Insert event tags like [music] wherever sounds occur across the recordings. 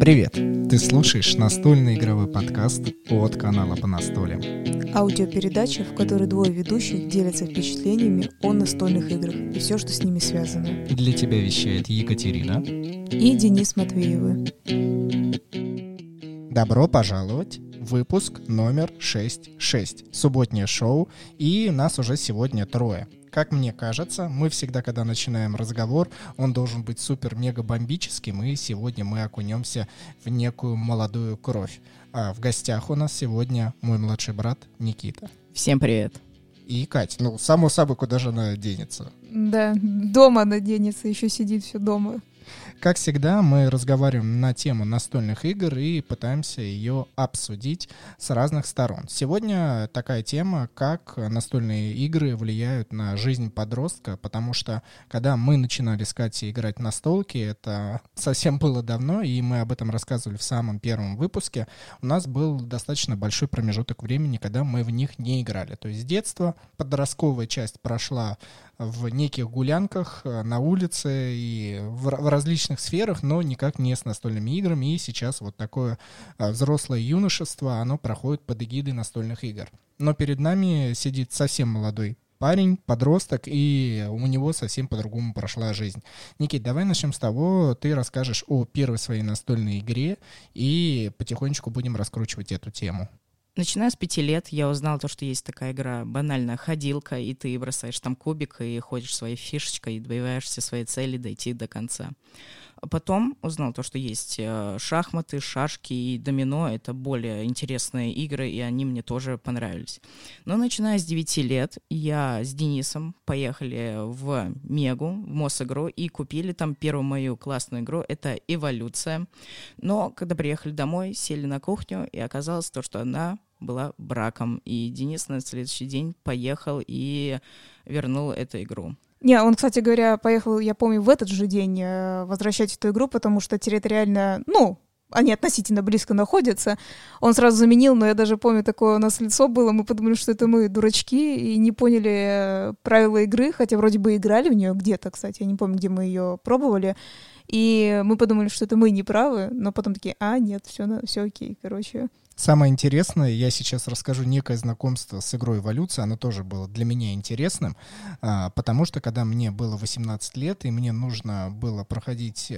Привет! Ты слушаешь настольный игровой подкаст от канала по настолям. Аудиопередача, в которой двое ведущих делятся впечатлениями о настольных играх и все, что с ними связано. Для тебя вещает Екатерина и Денис Матвеевы. Добро пожаловать! Выпуск номер 66. Субботнее шоу, и нас уже сегодня трое. Как мне кажется, мы всегда, когда начинаем разговор, он должен быть супер-мега-бомбическим, и сегодня мы окунемся в некую молодую кровь. А в гостях у нас сегодня мой младший брат Никита. Всем привет. И Кать, ну, само собой, куда же она денется? Да, дома она денется, еще сидит все дома. Как всегда, мы разговариваем на тему настольных игр и пытаемся ее обсудить с разных сторон. Сегодня такая тема, как настольные игры влияют на жизнь подростка, потому что когда мы начинали с Катей играть на столке, это совсем было давно, и мы об этом рассказывали в самом первом выпуске, у нас был достаточно большой промежуток времени, когда мы в них не играли. То есть детство, подростковая часть прошла в неких гулянках э, на улице и в, в различных сферах, но никак не с настольными играми. И сейчас вот такое э, взрослое юношество, оно проходит под эгидой настольных игр. Но перед нами сидит совсем молодой парень, подросток, и у него совсем по-другому прошла жизнь. Никит, давай начнем с того, ты расскажешь о первой своей настольной игре, и потихонечку будем раскручивать эту тему. Начиная с пяти лет я узнал то, что есть такая игра банальная ходилка, и ты бросаешь там кубик и ходишь своей фишечкой и добиваешься своей цели дойти до конца. Потом узнал то, что есть э, шахматы, шашки и домино. Это более интересные игры, и они мне тоже понравились. Но начиная с 9 лет, я с Денисом поехали в Мегу, в Мосигру, и купили там первую мою классную игру. Это «Эволюция». Но когда приехали домой, сели на кухню, и оказалось то, что она была браком. И Денис на следующий день поехал и вернул эту игру. Не, он, кстати говоря, поехал, я помню, в этот же день э, возвращать эту игру, потому что территориально, ну, они относительно близко находятся. Он сразу заменил, но я даже помню, такое у нас лицо было. Мы подумали, что это мы дурачки и не поняли э, правила игры, хотя вроде бы играли в нее где-то, кстати, я не помню, где мы ее пробовали. И мы подумали, что это мы не правы, но потом такие, а, нет, все, все окей, короче. Самое интересное, я сейчас расскажу некое знакомство с игрой «Эволюция», оно тоже было для меня интересным, а, потому что когда мне было 18 лет, и мне нужно было проходить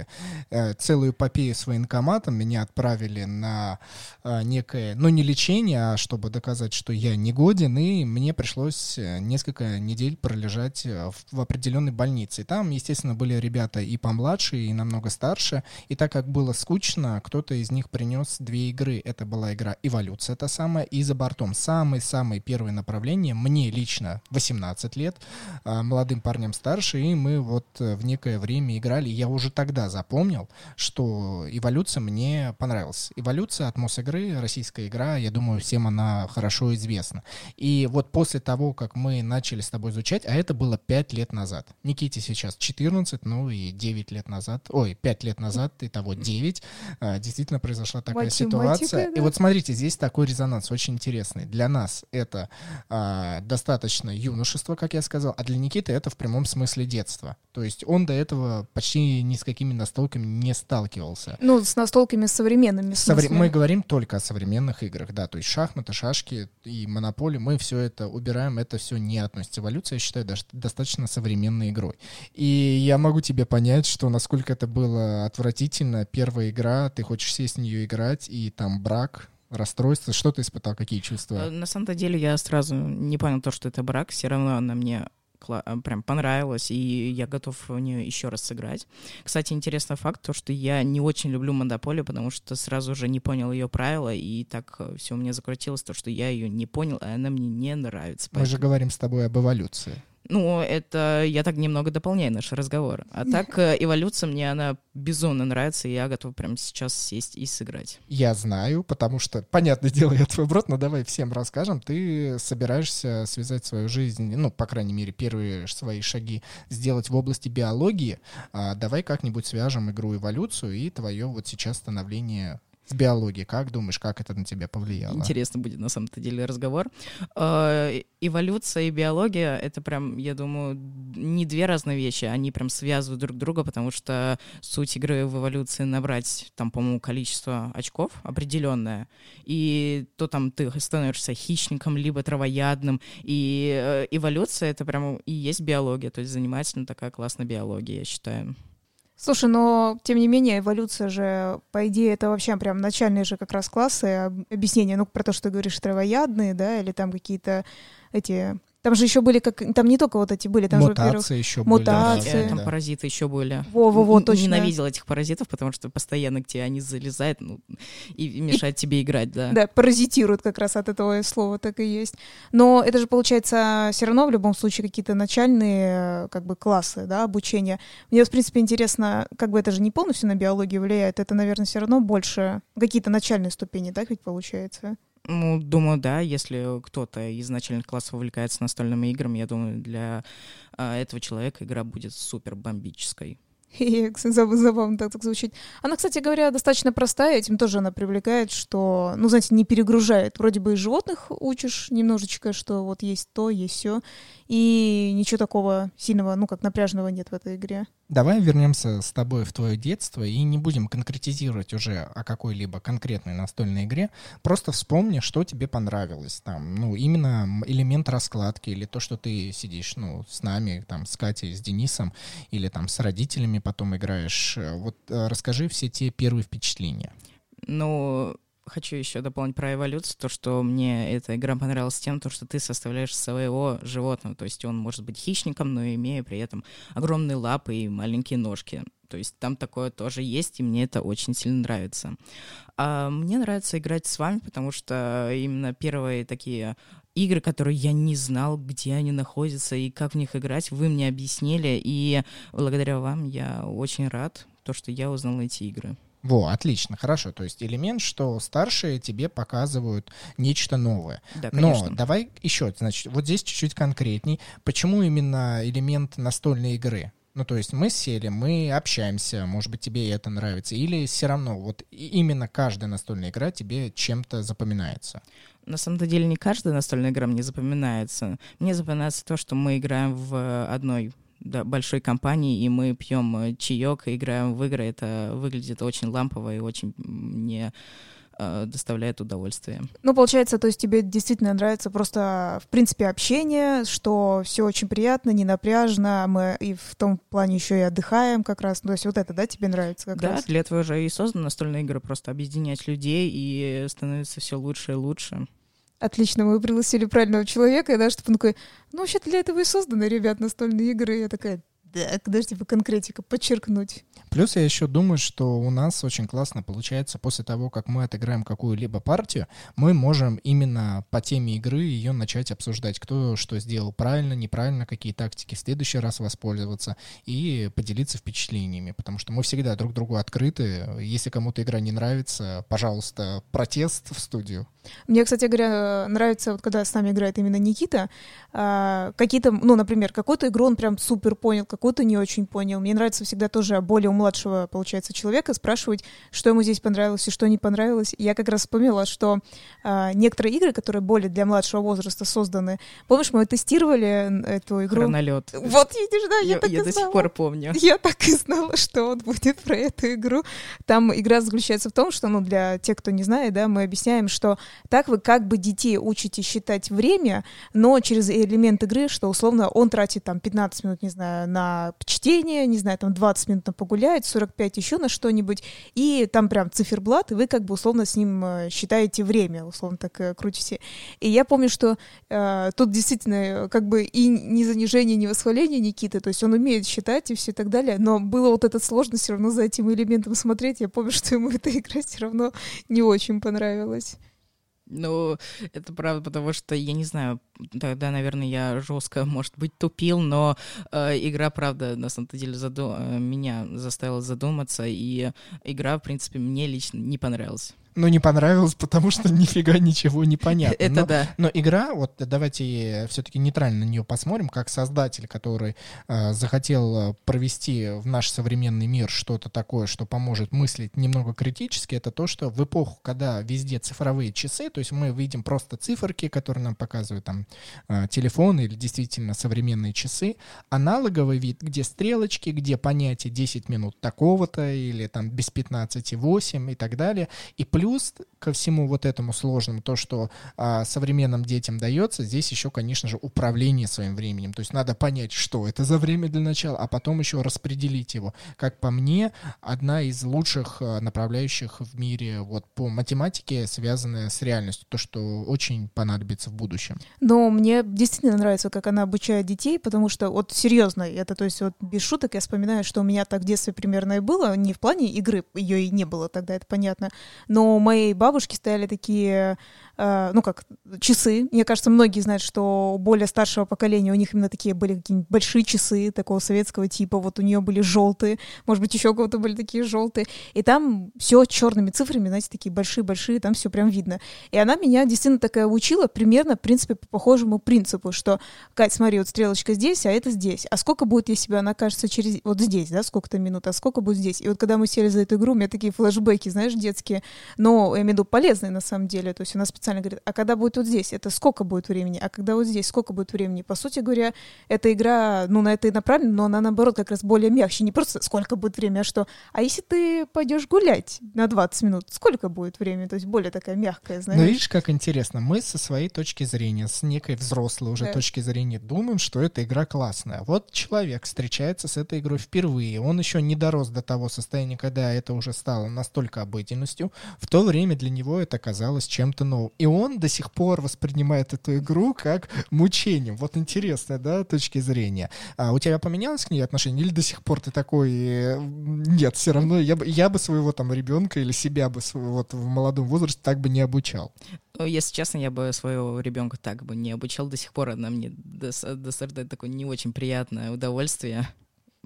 э, целую эпопею с военкоматом, меня отправили на а, некое, ну не лечение, а чтобы доказать, что я не годен, и мне пришлось э, несколько недель пролежать э, в определенной больнице. И там, естественно, были ребята и помладше, и намного старше, и так как было скучно, кто-то из них принес две игры. Это была игра игра «Эволюция» та самая, и «За бортом» самое-самое первое направление. Мне лично 18 лет, а, молодым парням старше, и мы вот э, в некое время играли. Я уже тогда запомнил, что «Эволюция» мне понравилась. «Эволюция» от Мосигры, российская игра, я думаю, всем она хорошо известна. И вот после того, как мы начали с тобой изучать, а это было 5 лет назад. Никите сейчас 14, ну и 9 лет назад, ой, 5 лет назад, и того 9, а, действительно произошла такая Математика, ситуация. Да. И вот смотри, смотрите, здесь такой резонанс очень интересный. Для нас это а, достаточно юношество, как я сказал, а для Никиты это в прямом смысле детство. То есть он до этого почти ни с какими настолками не сталкивался. Ну, с настолками современными. Совре- мы говорим только о современных играх, да, то есть шахматы, шашки и монополии, мы все это убираем, это все не относится. Эволюция, я считаю, даже достаточно современной игрой. И я могу тебе понять, что насколько это было отвратительно. Первая игра, ты хочешь сесть в нее играть, и там брак, расстройство? Что ты испытал? Какие чувства? Э, на самом-то деле я сразу не понял то, что это брак. Все равно она мне э, прям понравилась, и я готов в нее еще раз сыграть. Кстати, интересный факт, то, что я не очень люблю Монополию, потому что сразу же не понял ее правила, и так э, все у меня закрутилось, то, что я ее не понял, а она мне не нравится. Поэтому... Мы же говорим с тобой об эволюции. Ну, это я так немного дополняю наш разговор. А так, э, эволюция мне, она безумно нравится, и я готов прямо сейчас сесть и сыграть. Я знаю, потому что, понятное дело, я твой брат, но давай всем расскажем. Ты собираешься связать свою жизнь, ну, по крайней мере, первые свои шаги сделать в области биологии. А давай как-нибудь свяжем игру эволюцию и твое вот сейчас становление с биологией. Как думаешь, как это на тебя повлияло? Интересно будет на самом-то деле разговор. Э, эволюция и биология — это прям, я думаю, не две разные вещи, они прям связывают друг друга, потому что суть игры в эволюции набрать, там, по-моему, количество очков определенное, и то там ты становишься хищником, либо травоядным, и э, эволюция — это прям и есть биология, то есть занимательная такая классная биология, я считаю. Слушай, но тем не менее эволюция же, по идее, это вообще прям начальные же как раз классы объяснения, ну, про то, что ты говоришь, травоядные, да, или там какие-то эти там же еще были как там не только вот эти были, там мутации же, еще мутации. были. Там да. паразиты еще были. Во-во-во, точно. Ненавидел этих паразитов, потому что постоянно к тебе они залезают ну, и мешают и, тебе играть, да. Да, паразитируют как раз от этого слова, так и есть. Но это же получается все равно в любом случае какие-то начальные как бы классы, да, обучения. Мне, в принципе, интересно, как бы это же не полностью на биологию влияет, это, наверное, все равно больше какие-то начальные ступени, да, ведь получается? Ну, думаю, да, если кто-то из начальных классов увлекается настольными играми, я думаю, для а, этого человека игра будет супер бомбической. [laughs] Забавно так, так звучит. Она, кстати говоря, достаточно простая, этим тоже она привлекает, что, ну, знаете, не перегружает. Вроде бы и животных учишь немножечко, что вот есть то, есть все, и ничего такого сильного, ну, как напряжного нет в этой игре. Давай вернемся с тобой в твое детство и не будем конкретизировать уже о какой-либо конкретной настольной игре. Просто вспомни, что тебе понравилось. Там, ну, именно элемент раскладки или то, что ты сидишь, ну, с нами, там, с Катей, с Денисом или там с родителями потом играешь. Вот э, расскажи все те первые впечатления. Ну, хочу еще дополнить про эволюцию, то, что мне эта игра понравилась тем, то, что ты составляешь своего животного, то есть он может быть хищником, но имея при этом огромные лапы и маленькие ножки. То есть там такое тоже есть, и мне это очень сильно нравится. А мне нравится играть с вами, потому что именно первые такие игры, которые я не знал, где они находятся и как в них играть, вы мне объяснили, и благодаря вам я очень рад, то, что я узнал эти игры. Во, отлично, хорошо. То есть элемент, что старшие тебе показывают нечто новое. Да, Но давай еще, значит, вот здесь чуть-чуть конкретней. Почему именно элемент настольной игры? Ну, то есть мы сели, мы общаемся, может быть, тебе это нравится, или все равно вот именно каждая настольная игра тебе чем-то запоминается? На самом деле не каждая настольная игра мне запоминается. Мне запоминается то, что мы играем в одной да, большой компании, и мы пьем э, чаек и играем в игры. Это выглядит очень лампово и очень мне э, доставляет удовольствие. Ну, получается, то есть тебе действительно нравится просто, в принципе, общение, что все очень приятно, не напряжно, мы и в том плане еще и отдыхаем как раз. То есть вот это, да, тебе нравится как да, раз? Да, для этого же и созданы настольные игры, просто объединять людей, и становится все лучше и лучше. Отлично, мы пригласили правильного человека, да, чтобы он такой, ну, вообще для этого и созданы, ребят, настольные игры. Я такая, да, подожди, типа конкретика, подчеркнуть. Плюс я еще думаю, что у нас очень классно получается после того, как мы отыграем какую-либо партию, мы можем именно по теме игры ее начать обсуждать, кто что сделал правильно, неправильно, какие тактики в следующий раз воспользоваться и поделиться впечатлениями, потому что мы всегда друг другу открыты. Если кому-то игра не нравится, пожалуйста, протест в студию. Мне, кстати говоря, нравится, вот когда с нами играет именно Никита, а, какие-то, ну, например, какую-то игру он прям супер понял, какую-то не очень понял. Мне нравится всегда тоже более младшего, получается, человека спрашивать, что ему здесь понравилось и что не понравилось. И я как раз вспомнила, что а, некоторые игры, которые более для младшего возраста созданы, помнишь, мы тестировали эту игру? Хронолет. Вот видишь, да, я, я так я и до знала. сих пор помню. Я так и знала, что он будет про эту игру. Там игра заключается в том, что, ну, для тех, кто не знает, да, мы объясняем, что так вы как бы детей учите считать время, но через элемент игры, что условно он тратит там 15 минут, не знаю, на чтение, не знаю, там 20 минут на погулять, 45 еще на что-нибудь, и там прям циферблат, и вы как бы условно с ним э, считаете время, условно так э, крутите. И я помню, что э, тут действительно э, как бы и ни занижение, ни восхваление Никиты, то есть он умеет считать и все и так далее, но было вот эта сложность все равно за этим элементом смотреть, я помню, [laughs] что ему эта игра все равно не очень понравилась. Ну, это правда, потому что, я не знаю, тогда, наверное, я жестко, может быть, тупил, но э, игра, правда, на самом деле заду... Э, меня заставила задуматься, и игра, в принципе, мне лично не понравилась. Но не понравилось, потому что [laughs] нифига ничего не понятно. Это но, да. Но игра, вот давайте все-таки нейтрально на нее посмотрим, как создатель, который э, захотел э, провести в наш современный мир что-то такое, что поможет мыслить немного критически, это то, что в эпоху, когда везде цифровые часы, то есть мы видим просто циферки, которые нам показывают там э, телефон или действительно современные часы, аналоговый вид, где стрелочки, где понятие 10 минут такого-то или там без 15,8 и так далее, и плюс ко всему вот этому сложному, то, что а, современным детям дается, здесь еще, конечно же, управление своим временем. То есть надо понять, что это за время для начала, а потом еще распределить его. Как по мне, одна из лучших а, направляющих в мире вот по математике, связанная с реальностью, то, что очень понадобится в будущем. Но мне действительно нравится, как она обучает детей, потому что вот серьезно, это то есть вот без шуток я вспоминаю, что у меня так в детстве примерно и было, не в плане игры, ее и не было тогда, это понятно, но у моей бабушки стояли такие ну как, часы. Мне кажется, многие знают, что у более старшего поколения у них именно такие были какие-нибудь большие часы такого советского типа. Вот у нее были желтые, может быть, еще у кого-то были такие желтые. И там все черными цифрами, знаете, такие большие-большие, там все прям видно. И она меня действительно такая учила примерно, в принципе, по похожему принципу, что, Кать, смотри, вот стрелочка здесь, а это здесь. А сколько будет, если бы она кажется через... Вот здесь, да, сколько-то минут, а сколько будет здесь? И вот когда мы сели за эту игру, у меня такие флешбеки, знаешь, детские, но, я имею в виду, полезные на самом деле. То есть она специально специально говорит, а когда будет вот здесь, это сколько будет времени, а когда вот здесь, сколько будет времени. По сути говоря, эта игра, ну, на это и направлена, но она, наоборот, как раз более мягче. Не просто сколько будет время, а что, а если ты пойдешь гулять на 20 минут, сколько будет время? То есть более такая мягкая, знаешь. Ну, видишь, как интересно. Мы со своей точки зрения, с некой взрослой уже да. точки зрения, думаем, что эта игра классная. Вот человек встречается с этой игрой впервые, он еще не дорос до того состояния, когда это уже стало настолько обыденностью. В то время для него это казалось чем-то новым. И он до сих пор воспринимает эту игру как мучение. Вот интересная, да, точки зрения. А у тебя поменялось к ней отношение? Или до сих пор ты такой, э, нет, все равно я бы, я бы своего там ребенка или себя бы вот в молодом возрасте так бы не обучал? Ну, если честно, я бы своего ребенка так бы не обучал до сих пор. Она мне доставляет такое не очень приятное удовольствие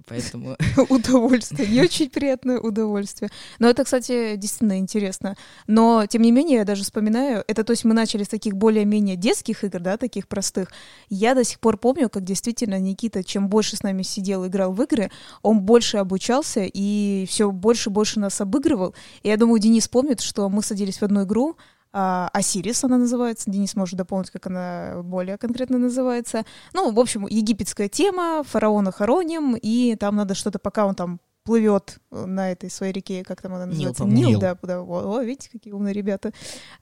поэтому... [laughs] [laughs] Удовольствие, не очень приятное удовольствие. Но это, кстати, действительно интересно. Но, тем не менее, я даже вспоминаю, это, то есть мы начали с таких более-менее детских игр, да, таких простых. Я до сих пор помню, как действительно Никита, чем больше с нами сидел, играл в игры, он больше обучался и все больше и больше нас обыгрывал. И я думаю, Денис помнит, что мы садились в одну игру, Осирис она называется, Денис может дополнить, как она более конкретно называется. Ну, в общем, египетская тема, фараона хороним, и там надо что-то, пока он там плывет на этой своей реке, как там она называется? Нил, Нил, да, да. О, о, видите, какие умные ребята.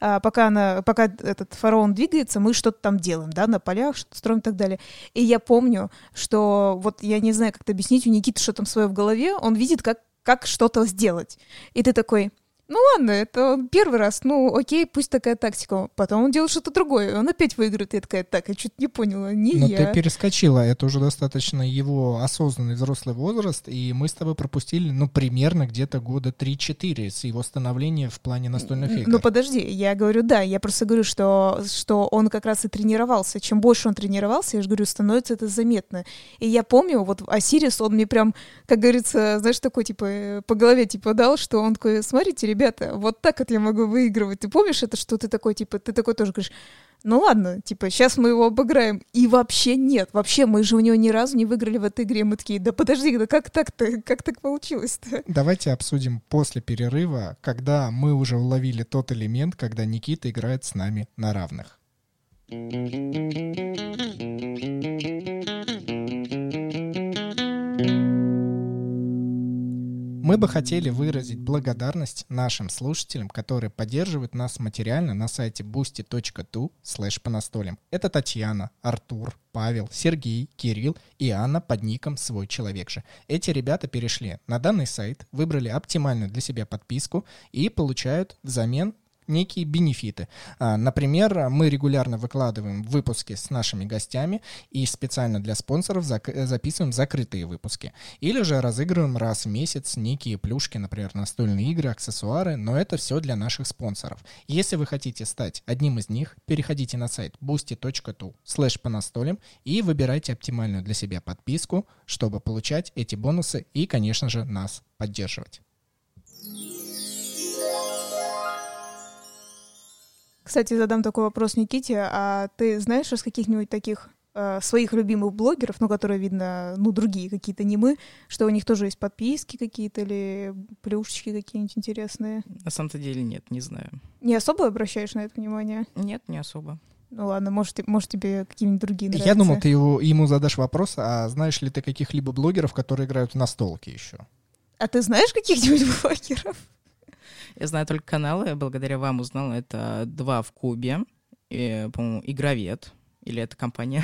А, пока она, пока этот фараон двигается, мы что-то там делаем, да, на полях, что-то строим и так далее. И я помню, что вот я не знаю, как это объяснить, у Никиты что там свое в голове, он видит, как, как что-то сделать. И ты такой, ну ладно, это первый раз, ну окей, пусть такая тактика. Потом он делает что-то другое, он опять выиграет. Я такая, так, я что-то не поняла, не Но я. ты перескочила, это уже достаточно его осознанный взрослый возраст, и мы с тобой пропустили, ну, примерно где-то года 3-4 с его становления в плане настольных игр. Ну подожди, я говорю, да, я просто говорю, что, что он как раз и тренировался. Чем больше он тренировался, я же говорю, становится это заметно. И я помню, вот Осирис, он мне прям, как говорится, знаешь, такой, типа, по голове, типа, дал, что он такой, смотрите, ребята, вот так вот я могу выигрывать. Ты помнишь это, что ты такой, типа, ты такой тоже говоришь, ну ладно, типа, сейчас мы его обыграем. И вообще нет, вообще мы же у него ни разу не выиграли в этой игре. Мы такие, да подожди, да как так-то, как так получилось-то? Давайте обсудим после перерыва, когда мы уже уловили тот элемент, когда Никита играет с нами на равных. Мы бы хотели выразить благодарность нашим слушателям, которые поддерживают нас материально на сайте boosty.tu slash по настолям. Это Татьяна, Артур, Павел, Сергей, Кирилл и Анна под ником «Свой человек же». Эти ребята перешли на данный сайт, выбрали оптимальную для себя подписку и получают взамен некие бенефиты. А, например, мы регулярно выкладываем выпуски с нашими гостями и специально для спонсоров записываем закрытые выпуски. Или же разыгрываем раз в месяц некие плюшки, например, настольные игры, аксессуары, но это все для наших спонсоров. Если вы хотите стать одним из них, переходите на сайт boosty.tu слэш по настолям и выбирайте оптимальную для себя подписку, чтобы получать эти бонусы и, конечно же, нас поддерживать. Кстати, задам такой вопрос Никите. А ты знаешь из каких-нибудь таких э, своих любимых блогеров, ну, которые, видно, ну, другие какие-то, не мы, что у них тоже есть подписки какие-то или плюшечки какие-нибудь интересные? На самом-то деле нет, не знаю. Не особо обращаешь на это внимание? Нет, не особо. Ну ладно, может, может тебе какие-нибудь другие нравятся. Я думал, ты его, ему задашь вопрос, а знаешь ли ты каких-либо блогеров, которые играют в настолки еще? А ты знаешь каких-нибудь [laughs] блогеров? Я знаю только каналы, благодаря вам узнал. Это два в Кубе, и, по-моему, Игровед, или это компания?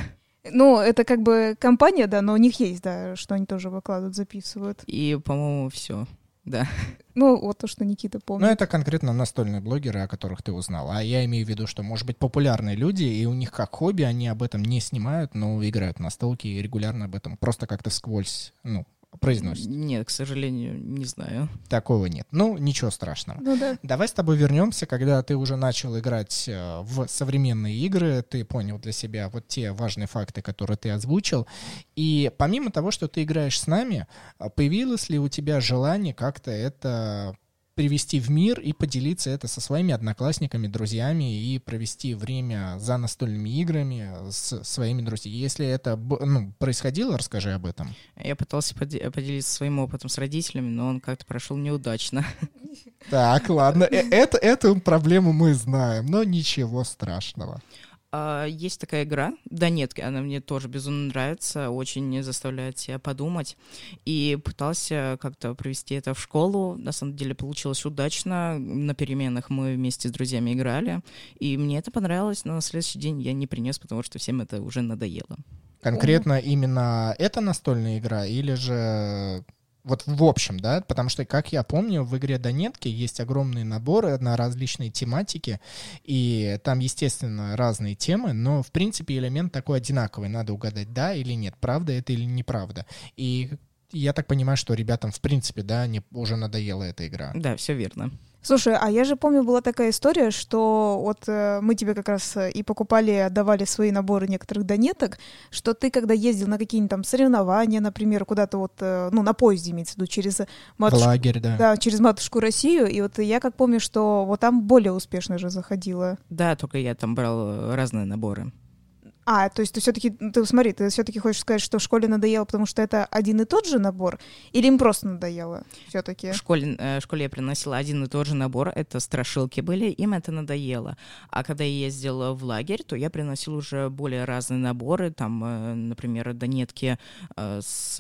Ну, это как бы компания, да, но у них есть, да, что они тоже выкладывают, записывают. И, по-моему, все. Да. Ну, вот то, что Никита помнит. Ну, это конкретно настольные блогеры, о которых ты узнал. А я имею в виду, что, может быть, популярные люди, и у них как хобби, они об этом не снимают, но играют на столке и регулярно об этом просто как-то сквозь, ну, произносит? Нет, к сожалению, не знаю. Такого нет. Ну, ничего страшного. Ну да. Давай с тобой вернемся, когда ты уже начал играть э, в современные игры, ты понял для себя вот те важные факты, которые ты озвучил. И помимо того, что ты играешь с нами, а появилось ли у тебя желание как-то это привести в мир и поделиться это со своими одноклассниками, друзьями и провести время за настольными играми с своими друзьями. Если это ну, происходило, расскажи об этом. Я пытался поделиться своим опытом с родителями, но он как-то прошел неудачно. Так, ладно. Э, это, эту проблему мы знаем, но ничего страшного. А, есть такая игра, да нет, она мне тоже безумно нравится, очень заставляет себя подумать. И пытался как-то провести это в школу. На самом деле получилось удачно. На переменах мы вместе с друзьями играли. И мне это понравилось, но на следующий день я не принес, потому что всем это уже надоело. Конкретно именно эта настольная игра или же вот в общем, да, потому что, как я помню, в игре Донетки есть огромные наборы на различные тематики, и там, естественно, разные темы, но, в принципе, элемент такой одинаковый, надо угадать, да или нет, правда это или неправда. И я так понимаю, что ребятам, в принципе, да, не, уже надоела эта игра. Да, все верно. Слушай, а я же помню, была такая история, что вот э, мы тебе как раз э, и покупали, отдавали свои наборы некоторых донеток, что ты, когда ездил на какие-нибудь там соревнования, например, куда-то вот, э, ну, на поезде, имеется в виду, через матушку... Лагерь, да. Да, через матушку Россию, и вот я как помню, что вот там более успешно же заходила. Да, только я там брал э, разные наборы. А, то есть ты все-таки, ты смотри, ты все-таки хочешь сказать, что в школе надоело, потому что это один и тот же набор, или им просто надоело все-таки? В школе, э, в школе я приносила один и тот же набор, это страшилки были, им это надоело. А когда я ездила в лагерь, то я приносила уже более разные наборы, там, э, например, донетки э, с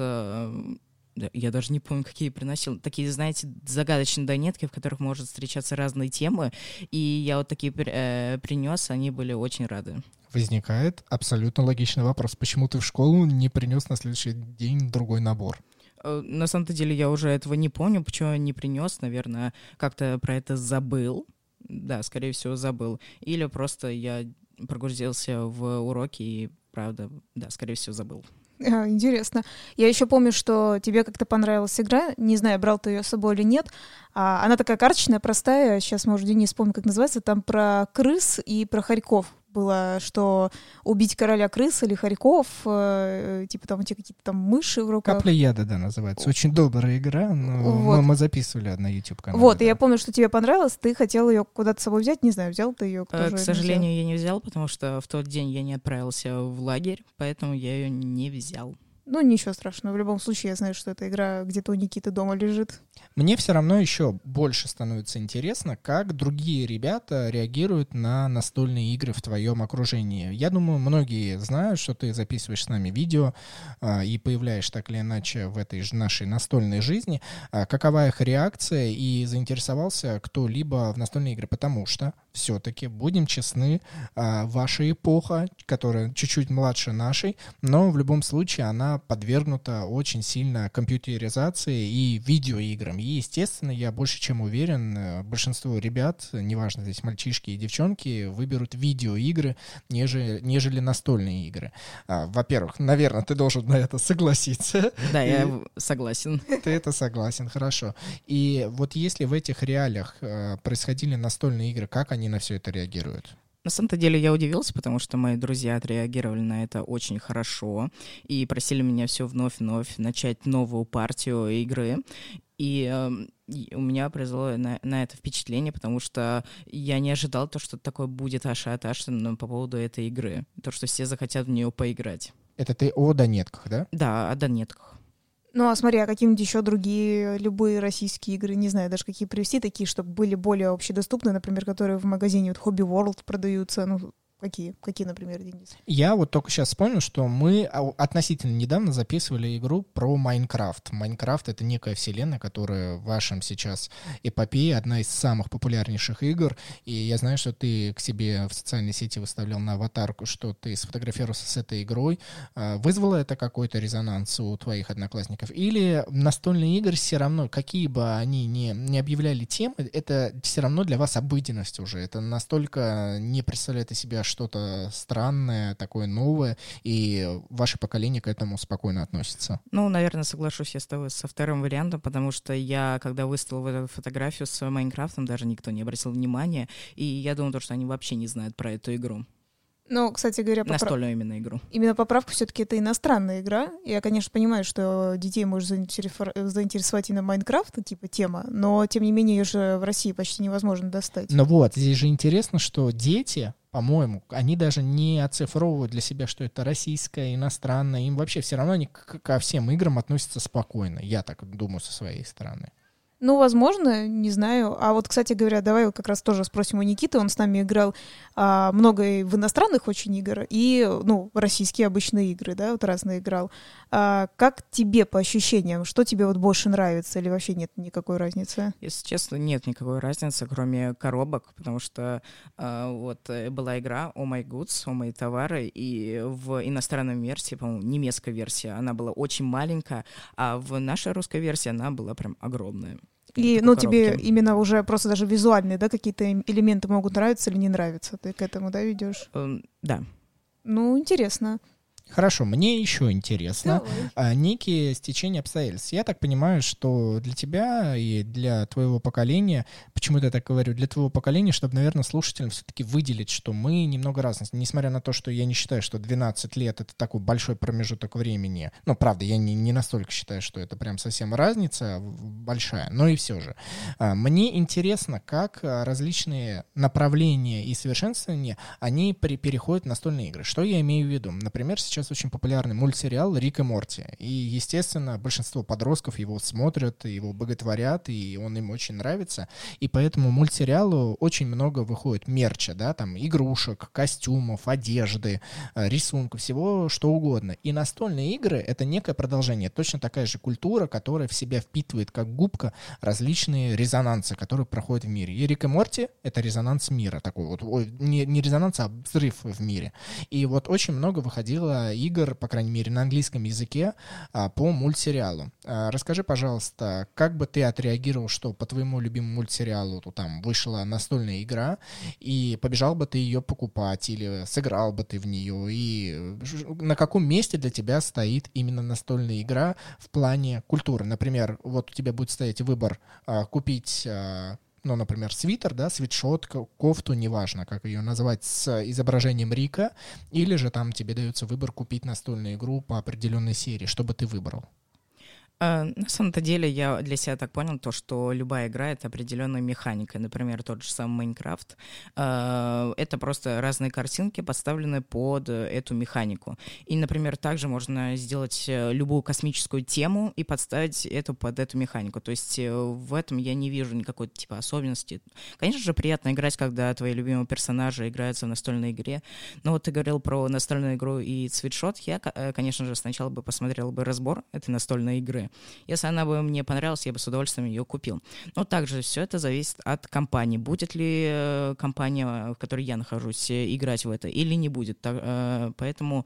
я даже не помню, какие приносил. Такие, знаете, загадочные донетки, в которых может встречаться разные темы. И я вот такие э, принес, они были очень рады возникает абсолютно логичный вопрос. Почему ты в школу не принес на следующий день другой набор? Э, на самом-то деле я уже этого не помню, почему я не принес, наверное, как-то про это забыл. Да, скорее всего, забыл. Или просто я прогрузился в уроки и, правда, да, скорее всего, забыл. [laughs] Интересно. Я еще помню, что тебе как-то понравилась игра. Не знаю, брал ты ее с собой или нет. А, она такая карточная, простая. Сейчас, может, Денис вспомнит, как называется. Там про крыс и про хорьков было, что убить короля крыс или хорьков, э, типа там эти какие-то там мыши в руках. Капля яда, да, называется. Очень добрая игра, но вот. мы, мы записывали на YouTube канале. Вот, да. и я помню, что тебе понравилось, ты хотел ее куда-то с собой взять, не знаю, взял ты ее? Э, к сожалению, не я не взял, потому что в тот день я не отправился в лагерь, поэтому я ее не взял. Ну, ничего страшного. В любом случае, я знаю, что эта игра где-то у Никиты дома лежит. Мне все равно еще больше становится интересно, как другие ребята реагируют на настольные игры в твоем окружении. Я думаю, многие знают, что ты записываешь с нами видео а, и появляешь так или иначе в этой же нашей настольной жизни. А, какова их реакция и заинтересовался кто-либо в настольные игры? Потому что все-таки, будем честны, а, ваша эпоха, которая чуть-чуть младше нашей, но в любом случае она подвергнута очень сильно компьютеризации и видеоиграм. И, естественно, я больше чем уверен, э, большинство ребят, неважно, здесь мальчишки и девчонки, выберут видеоигры, нежели, нежели настольные игры. А, во-первых, наверное, ты должен на это согласиться. Да, я согласен. Ты это согласен, хорошо. И вот если в этих реалиях э, происходили настольные игры, как они на все это реагируют? На самом-то деле я удивился, потому что мои друзья отреагировали на это очень хорошо и просили меня все вновь-вновь начать новую партию игры. И, э, и у меня произвело на, на это впечатление, потому что я не ожидал то, что такое будет ашиотаж по поводу этой игры. То, что все захотят в нее поиграть. Это ты о донетках, да? Да, о донетках. Ну, а смотри, а какие-нибудь еще другие, любые российские игры, не знаю даже какие привести, такие, чтобы были более общедоступны, например, которые в магазине вот Hobby World продаются, ну, Какие? Какие, например, Денис? Я вот только сейчас вспомнил, что мы относительно недавно записывали игру про Майнкрафт. Майнкрафт — это некая вселенная, которая в вашем сейчас эпопее одна из самых популярнейших игр. И я знаю, что ты к себе в социальной сети выставлял на аватарку, что ты сфотографировался с этой игрой. А, вызвало это какой-то резонанс у твоих одноклассников? Или настольные игры все равно, какие бы они ни, не объявляли темы, это все равно для вас обыденность уже. Это настолько не представляет из себя что-то странное, такое новое, и ваше поколение к этому спокойно относится? Ну, наверное, соглашусь я с тобой со вторым вариантом, потому что я, когда выставил эту фотографию с Майнкрафтом, даже никто не обратил внимания, и я думаю, что они вообще не знают про эту игру. Ну, кстати говоря, попра... настольную именно игру. Именно поправка все-таки это иностранная игра. Я, конечно, понимаю, что детей может заинтересовать именно Майнкрафт, типа тема, но тем не менее ее же в России почти невозможно достать. Ну вот, здесь же интересно, что дети, по-моему, они даже не оцифровывают для себя, что это российское, иностранное. Им вообще все равно они ко всем играм относятся спокойно. Я так думаю со своей стороны. Ну, возможно, не знаю. А вот, кстати говоря, давай как раз тоже спросим у Никиты. Он с нами играл а, много в иностранных очень игр и, ну, российские обычные игры, да, вот разные играл. А, как тебе по ощущениям? Что тебе вот больше нравится или вообще нет никакой разницы? Если честно, нет никакой разницы, кроме коробок, потому что а, вот э, была игра «Oh My Goods», «Oh My товары», и в иностранной версии, по-моему, немецкая версия, она была очень маленькая, а в нашей русской версии она была прям огромная. И, ну, тебе именно уже просто даже визуальные, да, какие-то элементы могут нравиться или не нравиться. Ты к этому, да, ведешь? Эм, да. Ну, интересно. Хорошо, мне еще интересно а, некие стечения обстоятельств. Я так понимаю, что для тебя и для твоего поколения, почему я так говорю, для твоего поколения, чтобы, наверное, слушателям все-таки выделить, что мы немного разные. Несмотря на то, что я не считаю, что 12 лет — это такой большой промежуток времени. Ну, правда, я не, не настолько считаю, что это прям совсем разница большая, но и все же. А, мне интересно, как а, различные направления и совершенствования, они при, переходят в настольные игры. Что я имею в виду? Например, сейчас очень популярный мультсериал «Рик и Морти». И, естественно, большинство подростков его смотрят, его боготворят, и он им очень нравится. И поэтому мультсериалу очень много выходит мерча, да, там игрушек, костюмов, одежды, э, рисунков, всего что угодно. И настольные игры — это некое продолжение. Точно такая же культура, которая в себя впитывает как губка различные резонансы, которые проходят в мире. И Рик и Морти — это резонанс мира такой вот. Не, не резонанс, а взрыв в мире. И вот очень много выходило игр, по крайней мере, на английском языке а, по мультсериалу. А, расскажи, пожалуйста, как бы ты отреагировал, что по твоему любимому мультсериалу то там вышла настольная игра, и побежал бы ты ее покупать, или сыграл бы ты в нее, и на каком месте для тебя стоит именно настольная игра в плане культуры? Например, вот у тебя будет стоять выбор а, купить ну, например, свитер, да, свитшот, кофту, неважно, как ее назвать, с изображением Рика, или же там тебе дается выбор купить настольную игру по определенной серии, чтобы ты выбрал. Э, на самом-то деле я для себя так понял, то, что любая игра — это определенная механика. Например, тот же самый Майнкрафт. Э, это просто разные картинки, поставленные под эту механику. И, например, также можно сделать э, любую космическую тему и подставить эту под эту механику. То есть в этом я не вижу никакой типа особенности. Конечно же, приятно играть, когда твои любимые персонажи играются в настольной игре. Но вот ты говорил про настольную игру и цветшот. Я, конечно же, сначала бы посмотрел бы разбор этой настольной игры, если она бы мне понравилась, я бы с удовольствием ее купил. Но также все это зависит от компании. Будет ли э, компания, в которой я нахожусь, э, играть в это или не будет. Э, поэтому,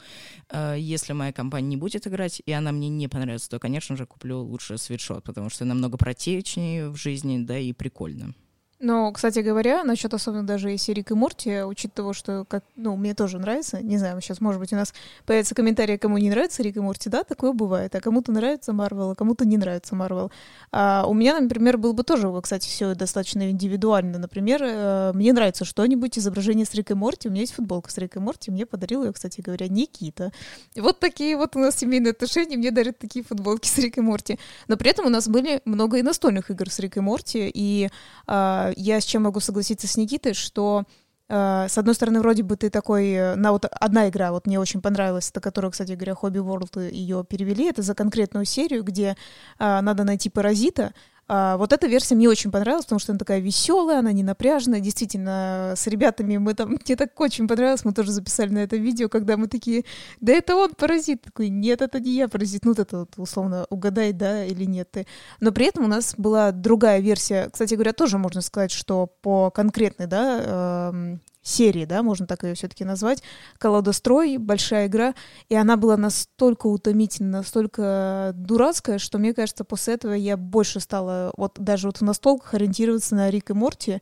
если моя компания не будет играть, и она мне не понравится, то, конечно же, куплю лучше свитшот, потому что намного протечнее в жизни, да, и прикольно. Но, кстати говоря, насчет особенно даже если Рик и Морти, учитывая что, как, ну, мне тоже нравится, не знаю, сейчас, может быть, у нас появится комментарий, кому не нравится Рик и Морти, да, такое бывает, а кому-то нравится Марвел, а кому-то не нравится Марвел. А у меня, например, было бы тоже, кстати, все достаточно индивидуально. Например, э, мне нравится что-нибудь, изображение с Рик и Морти, у меня есть футболка с Рик и Морти, мне подарил ее, кстати говоря, Никита. И вот такие вот у нас семейные отношения, мне дарят такие футболки с Рик и Морти. Но при этом у нас были много и настольных игр с Рик и Морти, и а, я с чем могу согласиться с Никитой, что Uh, с одной стороны, вроде бы ты такой, э, на вот одна игра, вот мне очень понравилась, это которую, кстати говоря, Hobby World ее перевели, это за конкретную серию, где uh, надо найти паразита, а, вот эта версия мне очень понравилась, потому что она такая веселая, она не напряженная. Действительно, с ребятами мы там, мне так очень понравилось, мы тоже записали на это видео, когда мы такие, да это он паразит. Такой, нет, это не я паразит. Ну, вот это вот, условно, угадай, да или нет ты. Но при этом у нас была другая версия. Кстати говоря, тоже можно сказать, что по конкретной, да, эм, серии, да, можно так ее все-таки назвать, «Колодострой», большая игра, и она была настолько утомительна, настолько дурацкая, что, мне кажется, после этого я больше стала вот даже вот в настолках ориентироваться на Рик и Морти,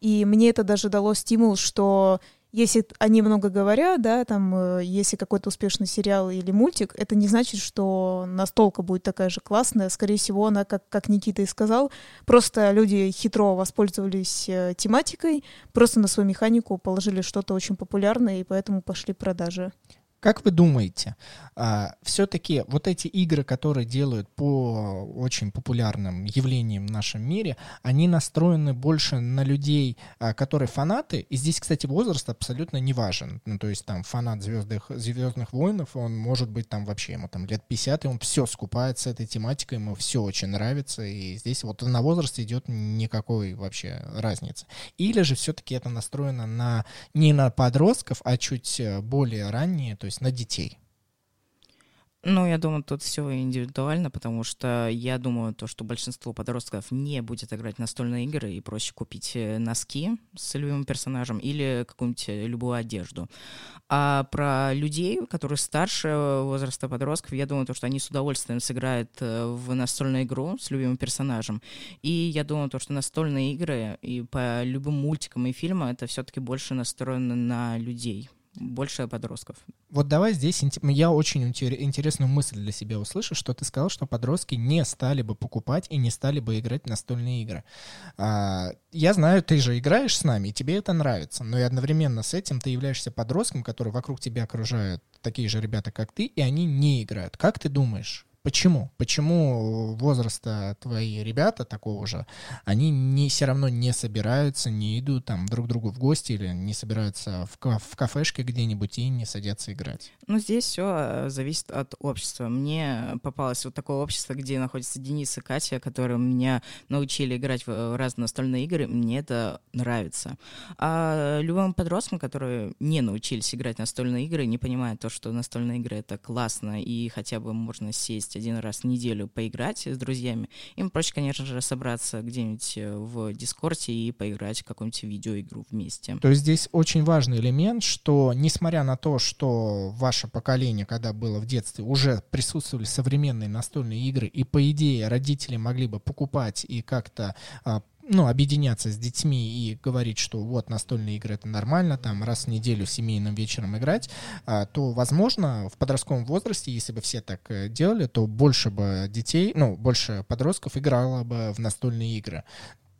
и мне это даже дало стимул, что если они много говорят, да, там, э, если какой-то успешный сериал или мультик, это не значит, что настолка будет такая же классная. Скорее всего, она, как, как Никита и сказал, просто люди хитро воспользовались э, тематикой, просто на свою механику положили что-то очень популярное, и поэтому пошли продажи. Как вы думаете, а, все-таки вот эти игры, которые делают по очень популярным явлениям в нашем мире, они настроены больше на людей, а, которые фанаты, и здесь, кстати, возраст абсолютно не важен. Ну, то есть там фанат Звездных, Звездных войнов, он может быть там вообще, ему там лет 50, и он все скупает с этой тематикой, ему все очень нравится, и здесь вот на возраст идет никакой вообще разницы. Или же все-таки это настроено на не на подростков, а чуть э, более ранние, то есть есть на детей? Ну, я думаю, тут все индивидуально, потому что я думаю, то, что большинство подростков не будет играть в настольные игры и проще купить э, носки с любимым персонажем или какую-нибудь э, любую одежду. А про людей, которые старше возраста подростков, я думаю, то, что они с удовольствием сыграют э, в настольную игру с любимым персонажем. И я думаю, то, что настольные игры и по любым мультикам и фильмам это все-таки больше настроено на людей больше подростков. Вот давай здесь я очень интересную мысль для себя услышу, что ты сказал, что подростки не стали бы покупать и не стали бы играть в настольные игры. А, я знаю, ты же играешь с нами, и тебе это нравится, но и одновременно с этим ты являешься подростком, который вокруг тебя окружают такие же ребята, как ты, и они не играют. Как ты думаешь, Почему? Почему возраста твои ребята такого же, они не, все равно не собираются, не идут там друг другу в гости или не собираются в, в кафешке где-нибудь и не садятся играть? Ну, здесь все э, зависит от общества. Мне попалось вот такое общество, где находятся Денис и Катя, которые меня научили играть в разные настольные игры. Мне это нравится. А любым подросткам, которые не научились играть в настольные игры, не понимают то, что настольные игры — это классно, и хотя бы можно сесть есть один раз в неделю поиграть с друзьями, им проще, конечно же, собраться где-нибудь э, в Дискорде и поиграть в какую-нибудь видеоигру вместе. То есть здесь очень важный элемент, что несмотря на то, что ваше поколение, когда было в детстве, уже присутствовали современные настольные игры, и по идее родители могли бы покупать и как-то а, ну, объединяться с детьми и говорить, что вот настольные игры это нормально, там раз в неделю семейным вечером играть, а, то, возможно, в подростковом возрасте, если бы все так э, делали, то больше бы детей, ну, больше подростков играло бы в настольные игры.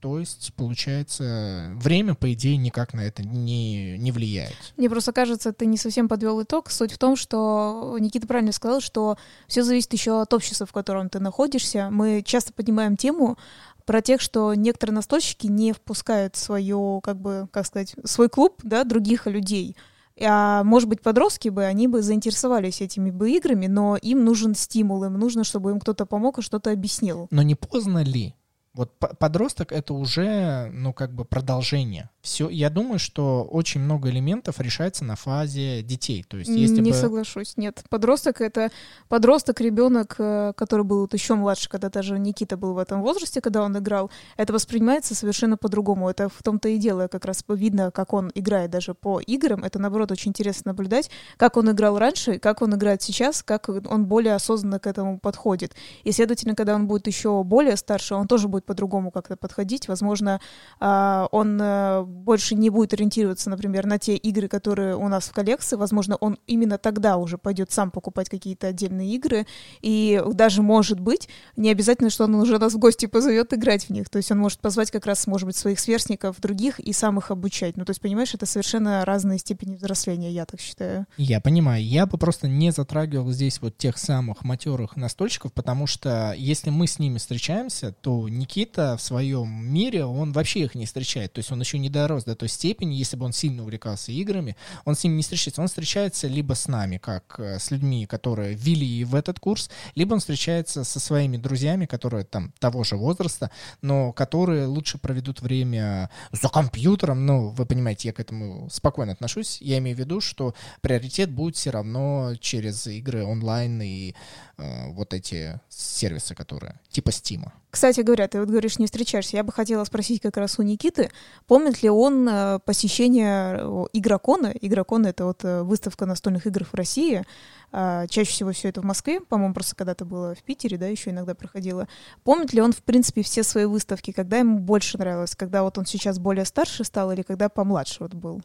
То есть, получается, время, по идее, никак на это не, не влияет. Мне просто кажется, ты не совсем подвел итог. Суть в том, что Никита правильно сказал, что все зависит еще от общества, в котором ты находишься. Мы часто поднимаем тему про тех, что некоторые настольщики не впускают свою, как бы, как сказать, свой клуб, да, других людей. А может быть, подростки бы, они бы заинтересовались этими бы играми, но им нужен стимул, им нужно, чтобы им кто-то помог и что-то объяснил. Но не поздно ли? Вот подросток — это уже, ну, как бы продолжение все, я думаю, что очень много элементов решается на фазе детей. То есть, если Не бы... соглашусь, нет. Подросток — это подросток, ребенок, э, который был еще младше, когда даже Никита был в этом возрасте, когда он играл, это воспринимается совершенно по-другому. Это в том-то и дело, как раз видно, как он играет даже по играм. Это, наоборот, очень интересно наблюдать, как он играл раньше, как он играет сейчас, как он более осознанно к этому подходит. И, следовательно, когда он будет еще более старше, он тоже будет по-другому как-то подходить. Возможно, а, он э, больше не будет ориентироваться, например, на те игры, которые у нас в коллекции. Возможно, он именно тогда уже пойдет сам покупать какие-то отдельные игры. И даже, может быть, не обязательно, что он уже нас в гости позовет играть в них. То есть он может позвать как раз, может быть, своих сверстников, других и сам их обучать. Ну, то есть, понимаешь, это совершенно разные степени взросления, я так считаю. Я понимаю. Я бы просто не затрагивал здесь вот тех самых матерых настольщиков, потому что если мы с ними встречаемся, то Никита в своем мире, он вообще их не встречает. То есть он еще не дорос до той степени, если бы он сильно увлекался играми, он с ними не встречается. Он встречается либо с нами, как э, с людьми, которые ввели в этот курс, либо он встречается со своими друзьями, которые там того же возраста, но которые лучше проведут время за компьютером. Ну, вы понимаете, я к этому спокойно отношусь. Я имею в виду, что приоритет будет все равно через игры онлайн и э, вот эти сервисы, которые типа Стима. Кстати говоря, ты вот говоришь, не встречаешься. Я бы хотела спросить как раз у Никиты, помнит ли он э, посещение э, Игрокона? Игрокон — это вот э, выставка настольных игр в России. А, чаще всего все это в Москве. По-моему, просто когда-то было в Питере, да, еще иногда проходило. Помнит ли он, в принципе, все свои выставки? Когда ему больше нравилось? Когда вот он сейчас более старше стал или когда помладше вот был?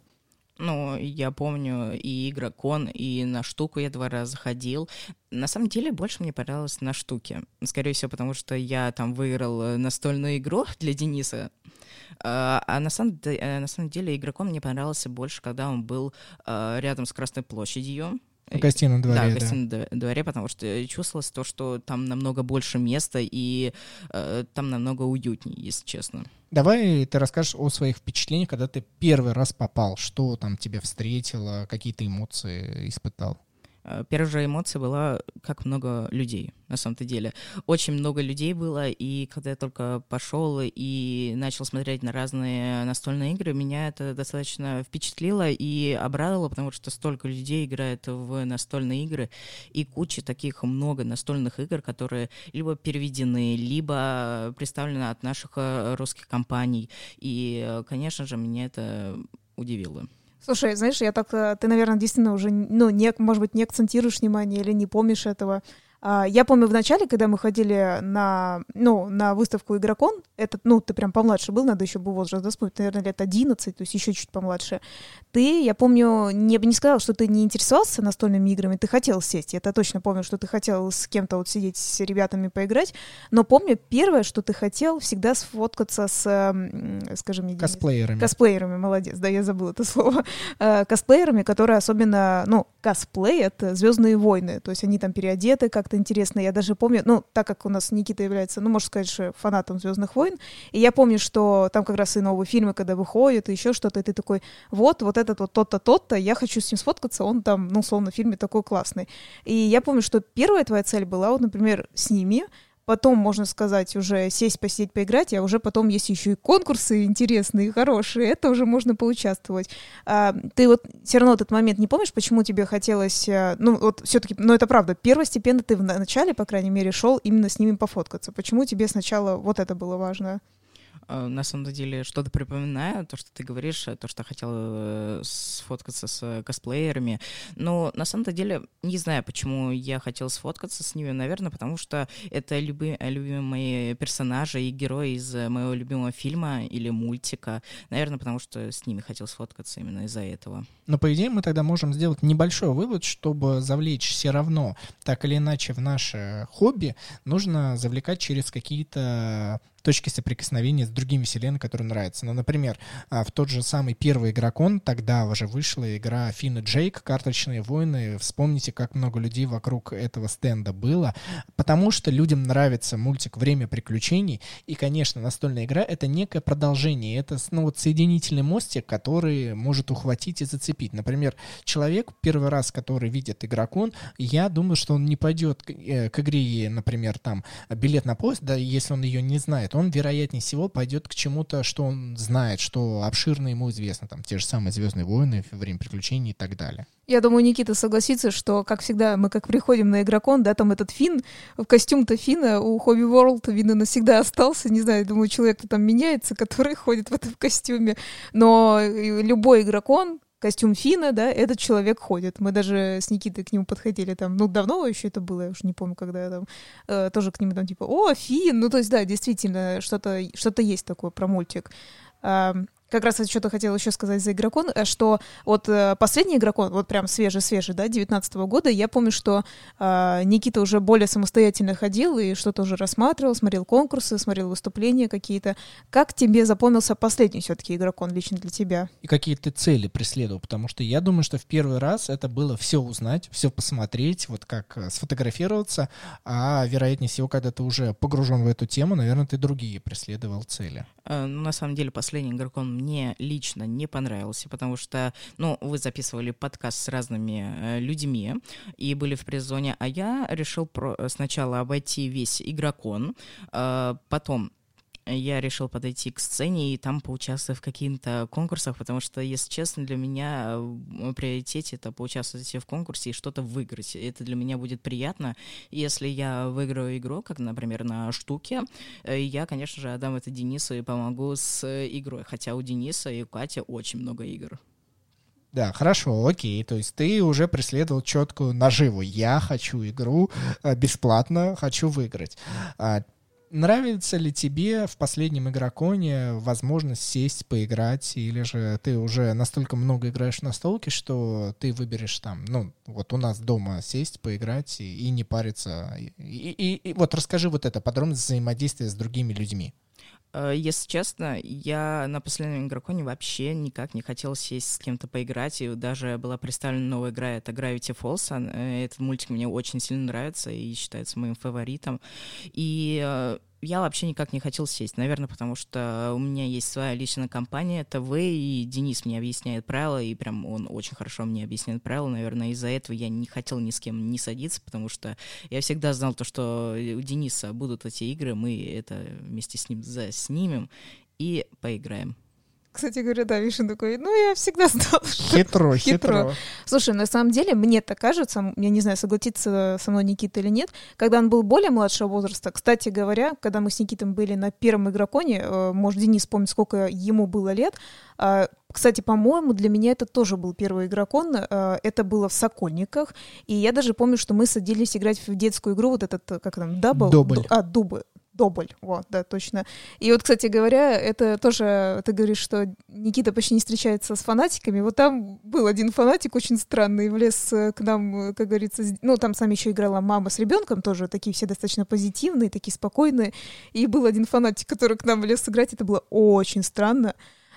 Ну, я помню и игрокон, и на штуку я два раза ходил. На самом деле, больше мне понравилось на штуке. Скорее всего, потому что я там выиграл э, настольную игру [laughs] для Дениса. А, а на самом, э, на самом деле игрокон мне понравился больше, когда он был э, рядом с Красной площадью. В гостином дворе, да. да. в гостином дворе, потому что чувствовалось то, что там намного больше места и э, там намного уютнее, если честно. Давай ты расскажешь о своих впечатлениях, когда ты первый раз попал, что там тебя встретило, какие ты эмоции испытал. Э, первая же эмоция была, как много людей, на самом-то деле. Очень много людей было, и когда я только пошел и начал смотреть на разные настольные игры, меня это достаточно впечатлило и обрадовало, потому что столько людей играет в настольные игры, и куча таких много настольных игр, которые либо переведены, либо представлены от наших э, русских компаний. И, э, конечно же, меня это удивило. Слушай, знаешь, я так, э, ты, наверное, действительно уже, ну, не, может быть, не акцентируешь внимание или не помнишь этого. А, я помню в начале, когда мы ходили на, ну, на выставку «Игрокон», этот, ну, ты прям помладше был, надо еще был возраст вспомнить, наверное, лет 11, то есть еще чуть помладше. Ты, я помню, не, не сказал, что ты не интересовался настольными играми, ты хотел сесть, я это точно помню, что ты хотел с кем-то вот сидеть с ребятами поиграть, но помню, первое, что ты хотел, всегда сфоткаться с, скажем, мне... Косплеерами. Косплеерами, молодец, да, я забыла это слово. Э, косплеерами, которые особенно, ну, это «Звездные войны», то есть они там переодеты, как как-то интересно. Я даже помню, ну, так как у нас Никита является, ну, можно сказать, фанатом Звездных войн, и я помню, что там как раз и новые фильмы, когда выходят, и еще что-то, и ты такой, вот, вот этот вот тот-то, тот-то, я хочу с ним сфоткаться, он там, ну, условно, в фильме такой классный. И я помню, что первая твоя цель была, вот, например, с ними, потом, можно сказать, уже сесть, посидеть, поиграть, а уже потом есть еще и конкурсы интересные, хорошие, это уже можно поучаствовать. А, ты вот все равно этот момент не помнишь, почему тебе хотелось, а, ну вот все-таки, ну это правда, первостепенно ты в начале, по крайней мере, шел именно с ними пофоткаться. Почему тебе сначала вот это было важно? Э, на самом деле что-то припоминаю, то, что ты говоришь, то, что хотел э, сфоткаться с косплеерами. Но на самом деле не знаю, почему я хотел сфоткаться с ними. Наверное, потому что это люби, любимые мои персонажи и герои из моего любимого фильма или мультика. Наверное, потому что с ними хотел сфоткаться именно из-за этого. Но, по идее, мы тогда можем сделать небольшой вывод, чтобы завлечь все равно, так или иначе, в наше хобби, нужно завлекать через какие-то точки соприкосновения с другими вселенными, которые нравятся. Ну, например, а, в тот же самый первый игрокон, тогда уже вышла игра Финн и Джейк, карточные войны. Вспомните, как много людей вокруг этого стенда было, потому что людям нравится мультик «Время приключений», и, конечно, настольная игра — это некое продолжение, это ну, вот соединительный мостик, который может ухватить и зацепить. Например, человек, первый раз, который видит игрокон, я думаю, что он не пойдет э, к игре, например, там, билет на поезд, да, если он ее не знает, поиграет, он, вероятнее всего, пойдет к чему-то, что он знает, что обширно ему известно, там, те же самые «Звездные войны», «Время приключений» и так далее. Я думаю, Никита согласится, что, как всегда, мы как приходим на игрокон, да, там этот фин, в костюм-то фина у Hobby World, видно, навсегда остался. Не знаю, думаю, человек-то там меняется, [laughs] который ходит в этом костюме. Но любой игрокон, костюм Фина, да, этот человек ходит. Мы даже с Никитой к нему подходили там, ну, давно еще это было, я уж не помню, когда я там э, тоже к нему там типа, о, Фин, ну, то есть, да, действительно, что-то что есть такое про мультик как раз что-то хотела еще сказать за игрокон, э, что вот э, последний игрокон, вот прям свежий-свежий, да, 19 -го года, я помню, что э, Никита уже более самостоятельно ходил и что-то уже рассматривал, смотрел конкурсы, смотрел выступления какие-то. Как тебе запомнился последний все-таки игрокон лично для тебя? И какие ты цели преследовал? Потому что я думаю, что в первый раз это было все узнать, все посмотреть, вот как э, сфотографироваться, а вероятнее всего, когда ты уже погружен в эту тему, наверное, ты другие преследовал цели. Э, ну, на самом деле, последний игрокон мне лично не понравился, потому что, ну, вы записывали подкаст с разными э, людьми и были в пресс-зоне, а я решил про- сначала обойти весь игрокон, э, потом я решил подойти к сцене и там поучаствовать в каких-то конкурсах, потому что, если честно, для меня в приоритете это поучаствовать в конкурсе и что-то выиграть. Это для меня будет приятно. Если я выиграю игру, как, например, на штуке, э, я, конечно же, отдам это Денису и помогу с игрой. Хотя у Дениса и у Кати очень много игр. Да, хорошо, окей. То есть ты уже преследовал четкую наживу. Я хочу игру э, бесплатно, хочу выиграть. Нравится ли тебе в последнем игроконе возможность сесть, поиграть, или же ты уже настолько много играешь на столке, что ты выберешь там, ну, вот у нас дома сесть, поиграть и, и не париться. И, и, и вот расскажи вот это, подробность взаимодействия с другими людьми. Э, если честно, я на последнем игроконе вообще никак не хотел сесть с кем-то поиграть, и даже была представлена новая игра, это Gravity Falls. Э, этот мультик мне очень сильно нравится и считается моим фаворитом. И э, я вообще никак не хотел сесть, наверное, потому что у меня есть своя личная компания, это вы, и Денис мне объясняет правила, и прям он очень хорошо мне объясняет правила, наверное, из-за этого я не хотел ни с кем не садиться, потому что я всегда знал то, что у Дениса будут эти игры, мы это вместе с ним заснимем и поиграем. Кстати говоря, да, Вишен такой, ну, я всегда знал, что... [laughs] Хитро, хитро. Слушай, на самом деле, мне так кажется, я не знаю, согласится со мной Никита или нет, когда он был более младшего возраста, кстати говоря, когда мы с Никитом были на первом игроконе, э, может, Денис помнит, сколько ему было лет, а, кстати, по-моему, для меня это тоже был первый игрокон. Э, это было в Сокольниках. И я даже помню, что мы садились играть в детскую игру, вот этот, как там, double? Дубль. А, дубль. Dobble, вот, да, точно. И вот, кстати говоря, это тоже, ты говоришь, что Никита почти не встречается с фанатиками. Вот там был один фанатик очень странный, влез э, к нам, как говорится, ну, там сами еще играла мама с ребенком, тоже такие все достаточно позитивные, такие спокойные. И был один фанатик, который к нам влез сыграть, это было очень странно.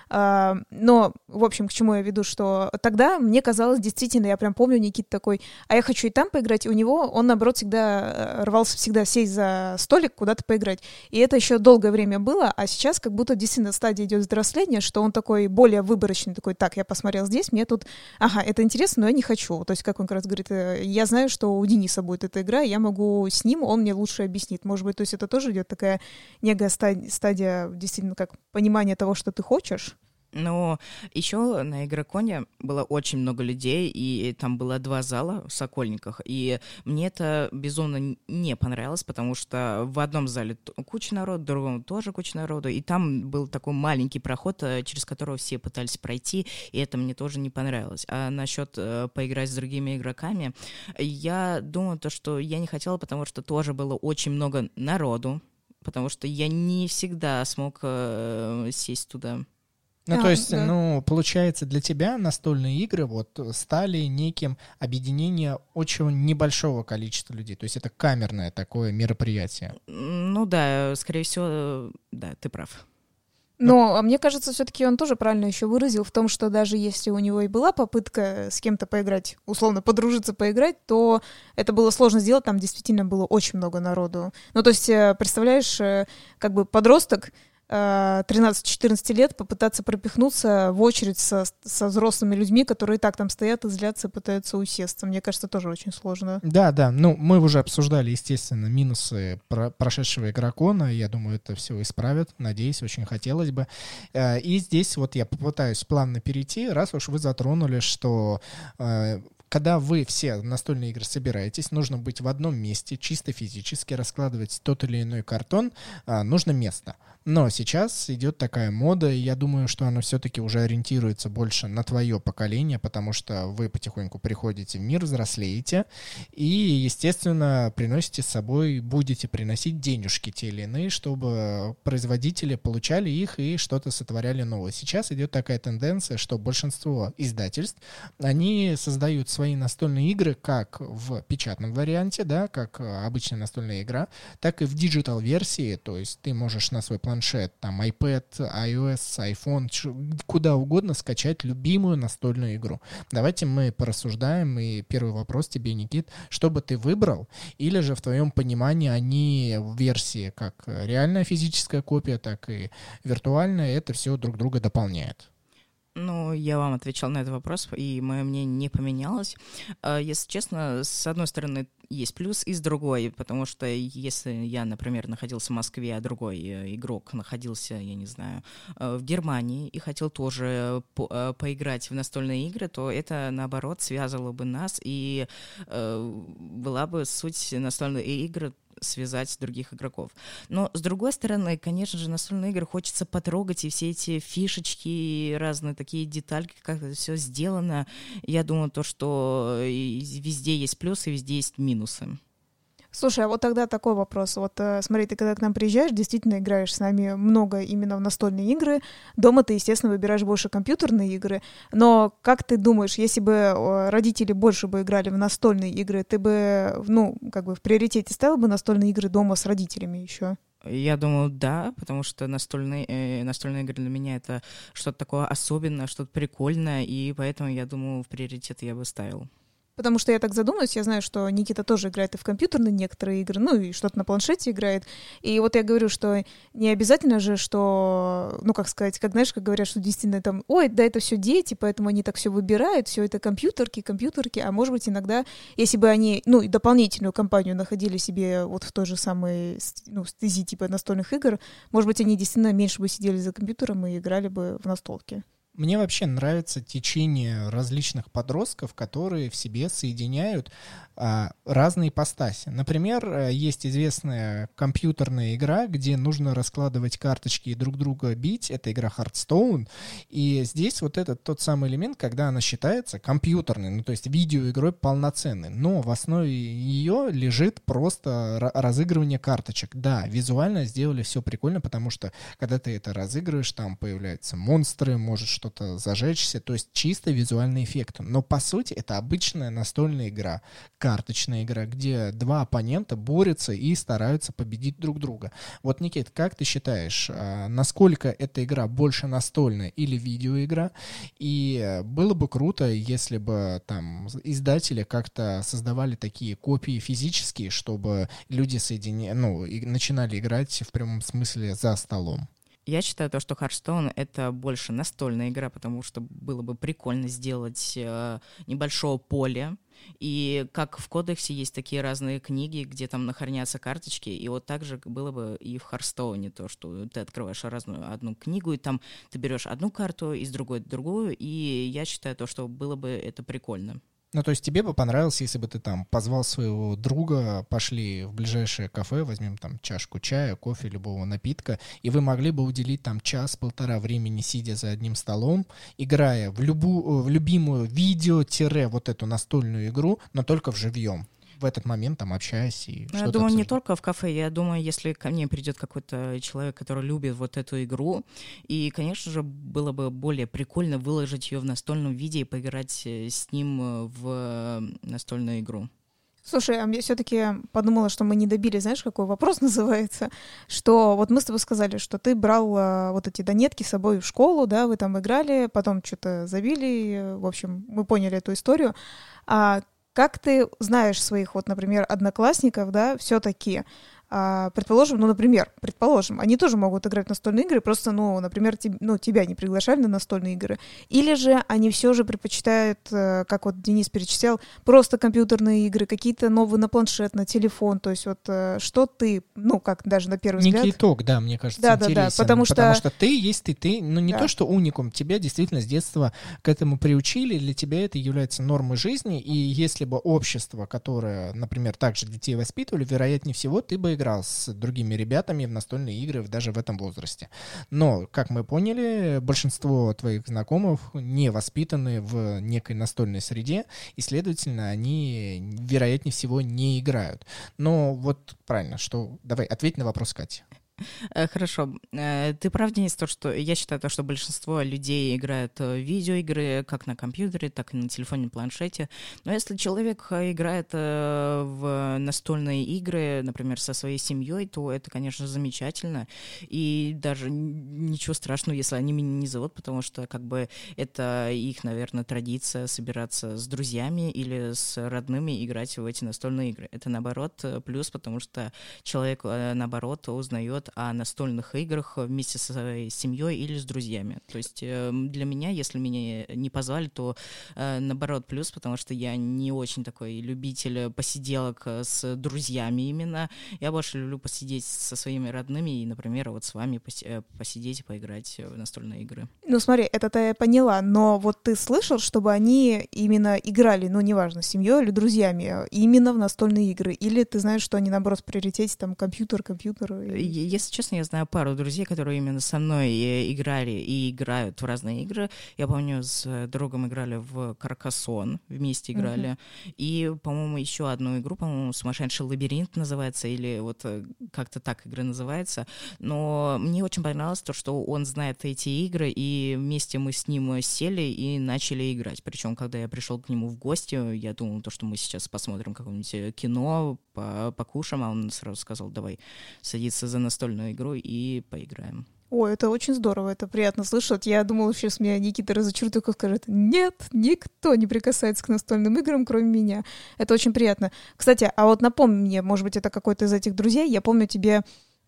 А, но, в общем, к чему я веду, что тогда мне казалось действительно, я прям помню Никит такой, а я хочу и там поиграть, и у него он, наоборот, всегда э, рвался всегда сесть за столик, куда-то поиграть. И это еще долгое время было, а сейчас как будто действительно стадия идет взросления, что он такой более выборочный, такой, так, я посмотрел здесь, мне тут, ага, это интересно, но я не хочу. То есть, как он как раз говорит, э, я знаю, что у Дениса будет эта игра, я могу с ним, он мне лучше объяснит. Может быть, то есть это тоже идет такая некая стадия, действительно, как понимание того, что ты хочешь, но еще на Игроконе было очень много людей, и там было два зала в Сокольниках, и мне это безумно не понравилось, потому что в одном зале куча народу, в другом тоже куча народу, и там был такой маленький проход, э, через которого все пытались пройти, и это мне тоже не понравилось. А насчет э, поиграть с другими игроками, я думаю, то, что я не хотела, потому что тоже было очень много народу, потому что я не всегда смог э, сесть туда. Ну, а, то есть, да. ну, получается, для тебя настольные игры вот стали неким объединением очень небольшого количества людей. То есть это камерное такое мероприятие. Ну да, скорее всего, да, ты прав. Но а мне кажется, все-таки он тоже правильно еще выразил в том, что даже если у него и была попытка с кем-то поиграть, условно подружиться, поиграть, то это было сложно сделать, там действительно было очень много народу. Ну, то есть, э, представляешь, э, как бы подросток, 13-14 лет попытаться пропихнуться в очередь со, со взрослыми людьми, которые и так там стоят и злятся, пытаются усесться. Мне кажется, тоже очень сложно. Да, да. Ну, мы уже обсуждали, естественно, минусы про прошедшего игрокона. Я думаю, это все исправят. Надеюсь, очень хотелось бы. Э, и здесь вот я попытаюсь плавно перейти, раз уж вы затронули, что э, когда вы все настольные игры собираетесь, нужно быть в одном месте, чисто физически раскладывать тот или иной картон, нужно место. Но сейчас идет такая мода, и я думаю, что она все-таки уже ориентируется больше на твое поколение, потому что вы потихоньку приходите в мир, взрослеете, и, естественно, приносите с собой, будете приносить денежки те или иные, чтобы производители получали их и что-то сотворяли новое. Сейчас идет такая тенденция, что большинство издательств, они создают свои настольные игры как в печатном варианте, да, как обычная настольная игра, так и в digital версии, то есть ты можешь на свой планшет, там iPad, iOS, iPhone, куда угодно скачать любимую настольную игру. Давайте мы порассуждаем, и первый вопрос тебе, Никит, что бы ты выбрал, или же в твоем понимании они в версии как реальная физическая копия, так и виртуальная, это все друг друга дополняет? Ну, я вам отвечал на этот вопрос, и мое мнение не поменялось. А, если честно, с одной стороны, есть плюс и с другой, потому что если я, например, находился в Москве, а другой э, игрок находился, я не знаю, э, в Германии и хотел тоже по э, поиграть в настольные игры, то это, наоборот, связывало бы нас, и была бы суть настольной игры связать других игроков. Но, с другой стороны, конечно же, настольные игры хочется потрогать, и все эти фишечки, разные такие детальки, как это все сделано, я думаю, то, что везде есть плюсы, везде есть минусы. Слушай, а вот тогда такой вопрос. Вот э, смотри, ты когда к нам приезжаешь, действительно играешь с нами много именно в настольные игры. Дома ты, естественно, выбираешь больше компьютерные игры. Но как ты думаешь, если бы родители больше бы играли в настольные игры, ты бы, ну, как бы в приоритете ставил бы настольные игры дома с родителями еще? Я думаю, да, потому что настольные, э, настольные игры для меня это что-то такое особенное, что-то прикольное, и поэтому я думаю, в приоритет я бы ставил. Потому что я так задумалась, я знаю, что Никита тоже играет и в компьютерные некоторые игры, ну и что-то на планшете играет. И вот я говорю, что не обязательно же, что, ну как сказать, как знаешь, как говорят, что действительно там, ой, да это все дети, поэтому они так все выбирают, все это компьютерки, компьютерки, а может быть иногда, если бы они, ну и дополнительную компанию находили себе вот в той же самой, ну, стези типа настольных игр, может быть они действительно меньше бы сидели за компьютером и играли бы в настолки. Мне вообще нравится течение различных подростков, которые в себе соединяют а, разные ипостаси. Например, э, есть известная компьютерная игра, где нужно раскладывать карточки и друг друга бить. Это игра Hearthstone. И здесь вот этот тот самый элемент, когда она считается компьютерной, ну то есть видеоигрой полноценной. Но в основе ее лежит просто разыгрывание карточек. Да, визуально сделали все прикольно, потому что когда ты это разыгрываешь, там появляются монстры, может что-то зажечься. То есть чисто визуальный эффект. Но по сути это обычная настольная игра карточная игра, где два оппонента борются и стараются победить друг друга. Вот, Никит, как ты считаешь, а, насколько эта игра больше настольная или видеоигра? И было бы круто, если бы там издатели как-то создавали такие копии физические, чтобы люди соединя... ну, и начинали играть в прямом смысле за столом. Я считаю то, что Hearthstone — это больше настольная игра, потому что было бы прикольно сделать э, небольшое поле, и как в кодексе есть такие разные книги, где там нахоронятся карточки, и вот так же было бы и в Харстоуне, то, что ты открываешь разную одну книгу, и там ты берешь одну карту, из другой другую, и я считаю то, что было бы это прикольно. Ну, то есть тебе бы понравилось, если бы ты там позвал своего друга, пошли в ближайшее кафе, возьмем там чашку чая, кофе, любого напитка, и вы могли бы уделить там час-полтора времени, сидя за одним столом, играя в, любую, в любимую видео-вот эту настольную игру, но только в живьем в этот момент там общаясь и ну, Я думаю, обсуждать. не только в кафе. Я думаю, если ко мне придет какой-то человек, который любит вот эту игру, и, конечно же, было бы более прикольно выложить ее в настольном виде и поиграть э, с ним э, в э, настольную игру. Слушай, а я все-таки подумала, что мы не добили, знаешь, какой вопрос [laughs] называется, что вот мы с тобой сказали, что ты брал а, вот эти донетки с собой в школу, да, вы там играли, потом что-то забили, в общем, мы поняли эту историю. А как ты знаешь своих, вот, например, одноклассников, да, все-таки а, предположим, ну, например, предположим, они тоже могут играть в настольные игры, просто, ну, например, te, ну, тебя не приглашали на настольные игры. Или же они все же предпочитают, э, как вот Денис перечислял, просто компьютерные игры, какие-то новые на планшет, на телефон. То есть вот э, что ты, ну, как даже на первый Некий взгляд... итог, да, мне кажется, Да, да, да, интересен. потому что- Потому что ты есть ты, ты, ну, не Да. то, что уникум, тебя действительно с детства к этому приучили, для тебя это является нормой жизни, и если бы общество, которое, например, также детей воспитывали, вероятнее всего, ты бы играл с другими ребятами в настольные игры даже в этом возрасте. Но, как мы поняли, большинство твоих знакомых не воспитаны в некой настольной среде, и, следовательно, они, вероятнее всего, не играют. Но вот правильно, что... Давай, ответь на вопрос Кати. Э, Хорошо. Э, Ты прав, Денис, то, что я считаю, то, что большинство людей играют э, в видеоигры как на компьютере, так и на телефоне, планшете. Но если человек играет в настольные игры, например, со своей семьей, то это, конечно, замечательно. И даже ничего страшного, если они меня не зовут, потому что как бы это их, наверное, традиция собираться с друзьями или с родными играть в эти настольные игры. Это наоборот плюс, потому что человек, наоборот, узнает о настольных играх вместе со своей семьей или с друзьями. То есть э, для меня, если меня не позвали, то э, наоборот плюс, потому что я не очень такой любитель посиделок э, с друзьями именно. Я больше люблю посидеть со своими родными и, например, вот с вами э, посидеть и поиграть в настольные игры. Ну, смотри, это-то я поняла, но вот ты слышал, чтобы они именно играли, ну, неважно, с семьей или друзьями, именно в настольные игры? Или ты знаешь, что они, наоборот, в приоритете, там, компьютер, компьютер? и- Если честно, я знаю пару друзей, которые именно со мной э, играли и играют в разные игры. Я помню, с э, другом играли в Каркасон, вместе играли. И, по-моему, еще одну игру, по-моему, «Сумасшедший лабиринт» называется, или вот э, как-то так игра называется. Но мне очень понравилось то, что он знает эти игры, и вместе мы с ним сели и начали играть. Причем, когда я пришел к нему в гости, я думал, то, что мы сейчас посмотрим какое-нибудь кино, по- покушаем, а он сразу сказал, давай садиться за настольную игру и поиграем. Ой, это очень здорово, это приятно слышать. Я думала, сейчас меня Никита разочарует, только скажет, нет, никто не прикасается к настольным играм, кроме меня. Это очень приятно. Кстати, а вот напомни мне, может быть, это какой-то из этих друзей, я помню тебе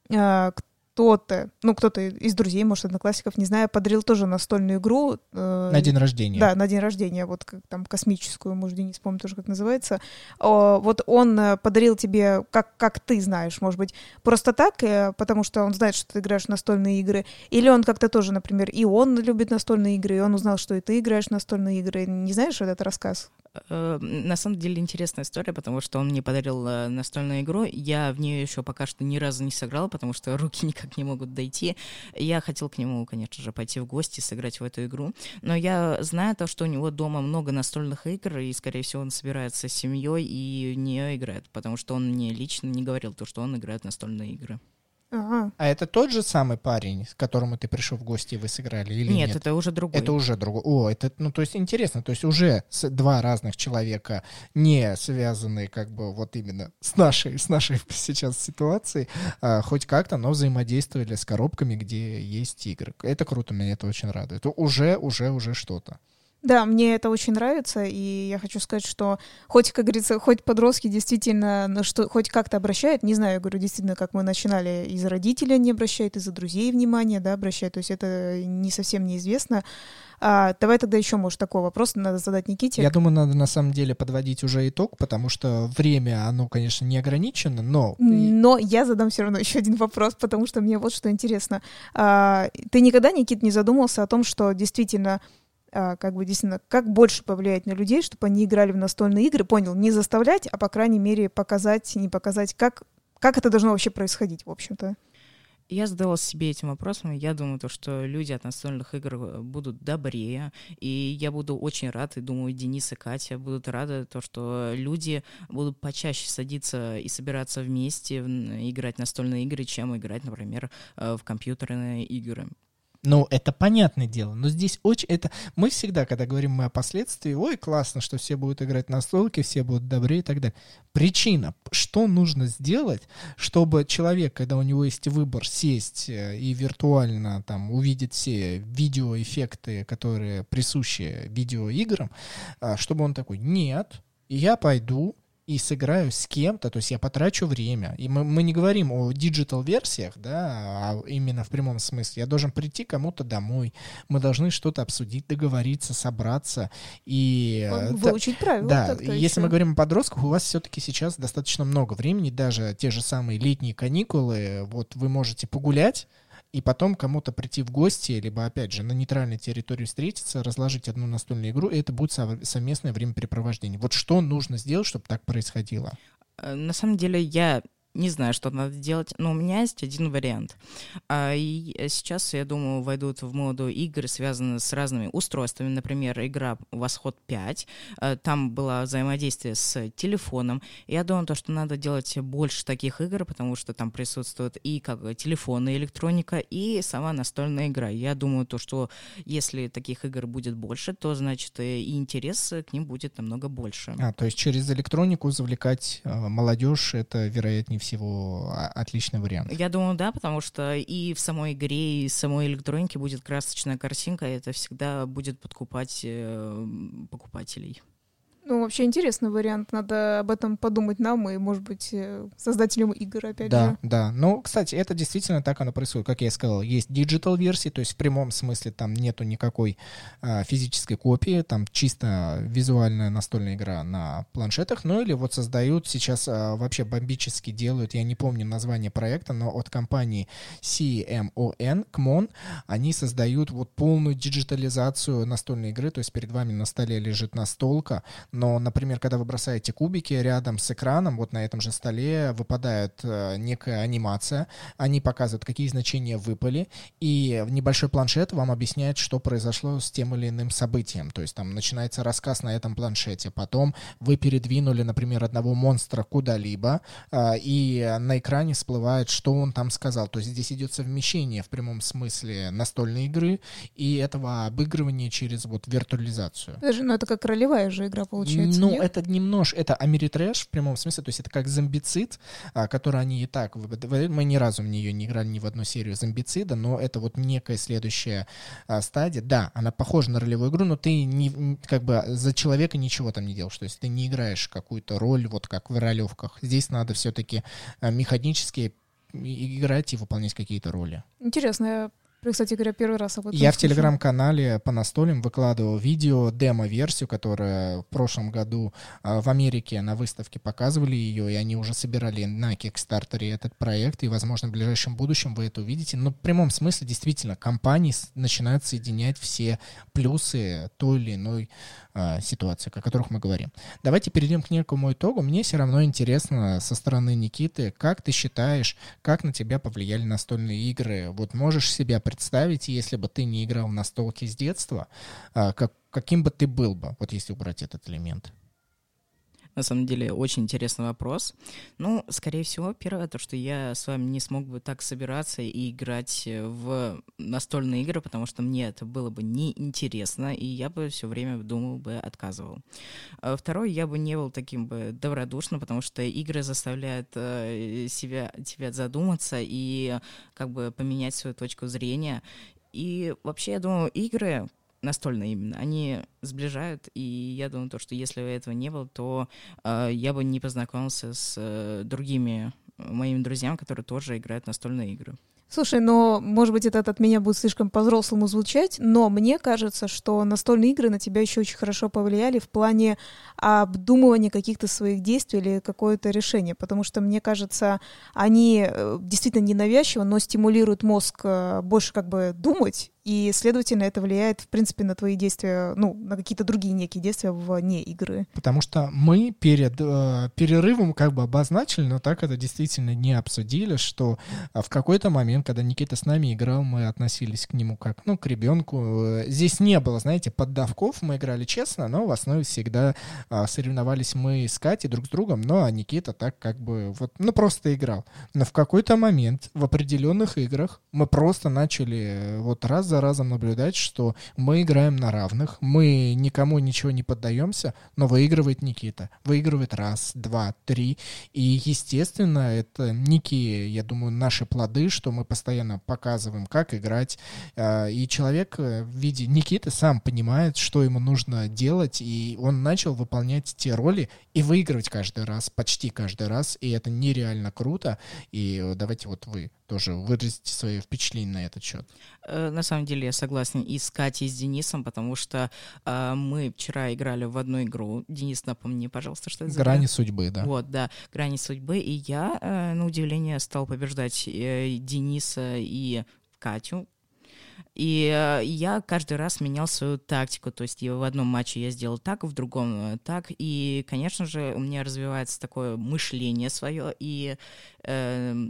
э, кто-то, ну, кто-то из друзей, может, одноклассников, не знаю, подарил тоже настольную игру. э, На день рождения. Да, на день рождения, вот как там космическую, может, Денис, помню тоже, как называется. О, вот он э, подарил тебе, как, как ты знаешь, может быть, просто так, э, потому что он знает, что ты играешь в настольные игры, или он как-то тоже, например, и он любит настольные игры, и он узнал, что и ты играешь в настольные игры. Не знаешь этот рассказ? Э, На самом деле интересная история, потому что он мне подарил э, настольную игру. Я в нее еще пока что ни разу не сыграл, потому что [laughs] руки никак не могут дойти. Я хотел к нему, конечно же, пойти в гости, сыграть в эту игру. Но я знаю то, что у него дома много настольных игр, и, скорее всего, он собирается с семьей и в нее играет, потому что он мне лично не говорил то, что он играет настольные игры. Ага. А это тот же самый парень, к которому ты пришел в гости, и вы сыграли, или нет? Нет, это уже другой. Это уже другой. О, это, ну, то есть интересно, то есть уже два разных человека, не связанные как бы вот именно с нашей, с нашей [laughs] сейчас ситуацией, а, хоть как-то, но взаимодействовали с коробками, где есть игры. Это круто, меня это очень радует. Уже, уже, уже что-то. Да, мне это очень нравится, и я хочу сказать, что хоть, как говорится, хоть подростки действительно, ну, что хоть как-то обращают, не знаю, я говорю, действительно, как мы начинали, из родителей они обращают, из-за друзей внимание, да, обращают, то есть это не совсем неизвестно. А, давай тогда еще, может, такой вопрос надо задать Никите. Я думаю, надо на самом деле подводить уже итог, потому что время, оно, конечно, не ограничено, но... Но я задам все равно еще один вопрос, потому что мне вот что интересно. А, ты никогда, Никит, не задумывался о том, что действительно как бы действительно, как больше повлиять на людей, чтобы они играли в настольные игры, понял, не заставлять, а по крайней мере показать, не показать, как, как это должно вообще происходить, в общем-то. Я задавалась себе этим вопросом, я думаю, то, что люди от настольных игр э, будут добрее, и я буду очень рад, и думаю, Денис и Катя будут рады, то, что люди будут почаще садиться и собираться вместе, играть в настольные игры, чем играть, например, э, в компьютерные игры. Ну, это понятное дело, но здесь очень... Это... Мы всегда, когда говорим мы о последствиях, ой, классно, что все будут играть на столке, все будут добрее и так далее. Причина, что нужно сделать, чтобы человек, когда у него есть выбор сесть э, и виртуально там увидеть все видеоэффекты, которые присущи видеоиграм, а, чтобы он такой, нет, я пойду и сыграю с кем-то, то есть я потрачу время. И мы, мы не говорим о digital -версиях, да, а именно в прямом смысле. Я должен прийти кому-то домой, мы должны что-то обсудить, договориться, собраться и... Э, выучить правила. Да, если мы говорим о подростках, у вас все-таки сейчас достаточно много времени, даже те же самые летние каникулы, вот вы можете погулять, и потом кому-то прийти в гости, либо, опять же, на нейтральной территории встретиться, разложить одну настольную игру, и это будет совместное времяпрепровождение. Вот что нужно сделать, чтобы так происходило? Э, на самом деле я не знаю, что надо делать, но у меня есть один вариант. А, и сейчас, я думаю, войдут в моду игры, связанные с разными устройствами. Например, игра «Восход 5». А, там было взаимодействие с телефоном. Я думаю, то, что надо делать больше таких игр, потому что там присутствует и как телефонная электроника, и сама настольная игра. Я думаю, то, что если таких игр будет больше, то, значит, и интерес к ним будет намного больше. А, то есть через электронику завлекать э, молодежь, это, вероятнее всего отличный вариант. Я думаю, да, потому что и в самой игре, и в самой электронике будет красочная картинка, и это всегда будет подкупать э, покупателей. Ну, вообще интересный вариант. Надо об этом подумать нам и, может быть, э, создателям игр, опять да, же. Да, да. Ну, кстати, это действительно так оно происходит. Как я сказал, есть digital версии, то есть в прямом смысле там нету никакой а, физической копии, там чисто визуальная настольная игра на планшетах. Ну, или вот создают сейчас а, вообще бомбически делают, я не помню название проекта, но от компании CMON, CMON, они создают вот полную диджитализацию настольной игры, то есть перед вами на столе лежит настолка, но, например, когда вы бросаете кубики рядом с экраном, вот на этом же столе выпадает э, некая анимация, они показывают, какие значения выпали, и небольшой планшет вам объясняет, что произошло с тем или иным событием. То есть там начинается рассказ на этом планшете, потом вы передвинули, например, одного монстра куда-либо, э, и на экране всплывает, что он там сказал. То есть здесь идет совмещение в прямом смысле настольной игры и этого обыгрывания через вот виртуализацию. Даже, ну это как ролевая же игра получается получается. Ну, нет? это немножко, это америтрэш в прямом смысле, то есть это как зомбицид, а, который они и так, мы ни разу в нее не играли ни в одну серию зомбицида, но это вот некая следующая а, стадия. Да, она похожа на ролевую игру, но ты не, как бы за человека ничего там не делаешь, то есть ты не играешь какую-то роль, вот как в ролевках. Здесь надо все-таки а, механически играть и выполнять какие-то роли. Интересно, я кстати говоря, первый раз об этом Я в телеграм-канале по настолям выкладывал видео, демо-версию, которая в прошлом году а, в Америке на выставке показывали ее, и они уже собирали на Кикстартере этот проект, и, возможно, в ближайшем будущем вы это увидите. Но в прямом смысле, действительно, компании начинают соединять все плюсы той или иной а, ситуации, о которых мы говорим. Давайте перейдем к некому итогу. Мне все равно интересно со стороны Никиты, как ты считаешь, как на тебя повлияли настольные игры? Вот можешь себя представить, если бы ты не играл в настолки с детства, а, как, каким бы ты был бы, вот если убрать этот элемент? На самом деле, очень интересный вопрос. Ну, скорее всего, первое, то, что я с вами не смог бы так собираться и играть в настольные игры, потому что мне это было бы неинтересно, и я бы все время, думал бы, отказывал. А второе, я бы не был таким бы добродушным, потому что игры заставляют э, себя, тебя задуматься и как бы поменять свою точку зрения. И вообще, я думаю, игры настольные именно, они сближают, и я думаю, то, что если этого не было, то э, я бы не познакомился с э, другими моими друзьями, которые тоже играют настольные игры. Слушай, но, может быть, это от меня будет слишком по-взрослому звучать, но мне кажется, что настольные игры на тебя еще очень хорошо повлияли в плане обдумывания каких-то своих действий или какое-то решение, потому что, мне кажется, они э, действительно ненавязчиво, но стимулируют мозг э, больше как бы думать и, следовательно, это влияет, в принципе, на твои действия, ну, на какие-то другие некие действия вне игры. Потому что мы перед э, перерывом как бы обозначили, но так это действительно не обсудили, что э, в какой-то момент, когда Никита с нами играл, мы относились к нему как, ну, к ребенку. Э, здесь не было, знаете, поддавков, мы играли честно, но в основе всегда э, соревновались мы с Катей друг с другом, но а Никита так как бы вот, ну, просто играл. Но в какой-то момент в определенных играх мы просто начали э, вот раз за разом наблюдать, что мы играем на равных, мы никому ничего не поддаемся, но выигрывает Никита. Выигрывает раз, два, три. И, естественно, это некие, я думаю, наши плоды, что мы постоянно показываем, как играть. А, и человек э, в виде Никиты сам понимает, что ему нужно делать, и он начал выполнять те роли и выигрывать каждый раз, почти каждый раз, и это нереально круто. И э, давайте вот вы тоже выразите свои впечатления на этот счет. Э, на самом деле я согласен и с Катей, и с Денисом, потому что э, мы вчера играли в одну игру. Денис, напомни, пожалуйста, что это за Грани судьбы, да. Вот, да, грани судьбы. И я, э, на удивление, стал побеждать э, Дениса и Катю. И э, я каждый раз менял свою тактику. То есть в одном матче я сделал так, в другом э, так. И, конечно же, у меня развивается такое мышление свое. И э,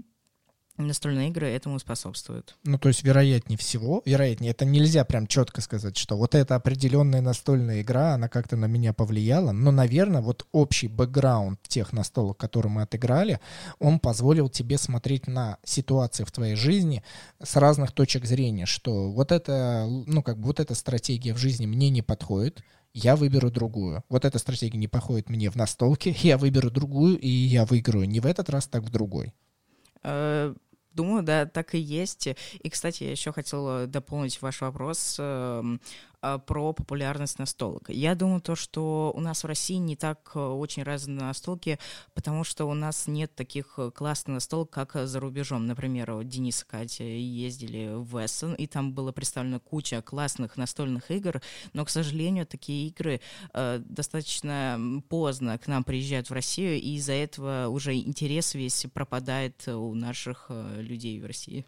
Настольные игры этому способствуют. Ну, то есть, вероятнее всего, вероятнее, это нельзя прям четко сказать, что вот эта определенная настольная игра, она как-то на меня повлияла, но, наверное, вот общий бэкграунд тех настолок, которые мы отыграли, он позволил тебе смотреть на ситуации в твоей жизни с разных точек зрения, что вот это, ну, как бы вот эта стратегия в жизни мне не подходит, я выберу другую. Вот эта стратегия не подходит мне в настолке, [laughs] я выберу другую, и я выиграю не в этот раз, так в другой. Думаю, да, так и есть. И, кстати, я еще хотела дополнить ваш вопрос эм, про популярность настолок. Я думаю, то, что у нас в России не так э, очень разные настолки, потому что у нас нет таких э, классных настолок, как за рубежом. Например, Денис и Катя ездили в Эссен, и там была представлена куча классных настольных игр, но, к сожалению, такие игры э, достаточно поздно к нам приезжают в Россию, и из-за этого уже интерес весь пропадает у наших э, людей в России.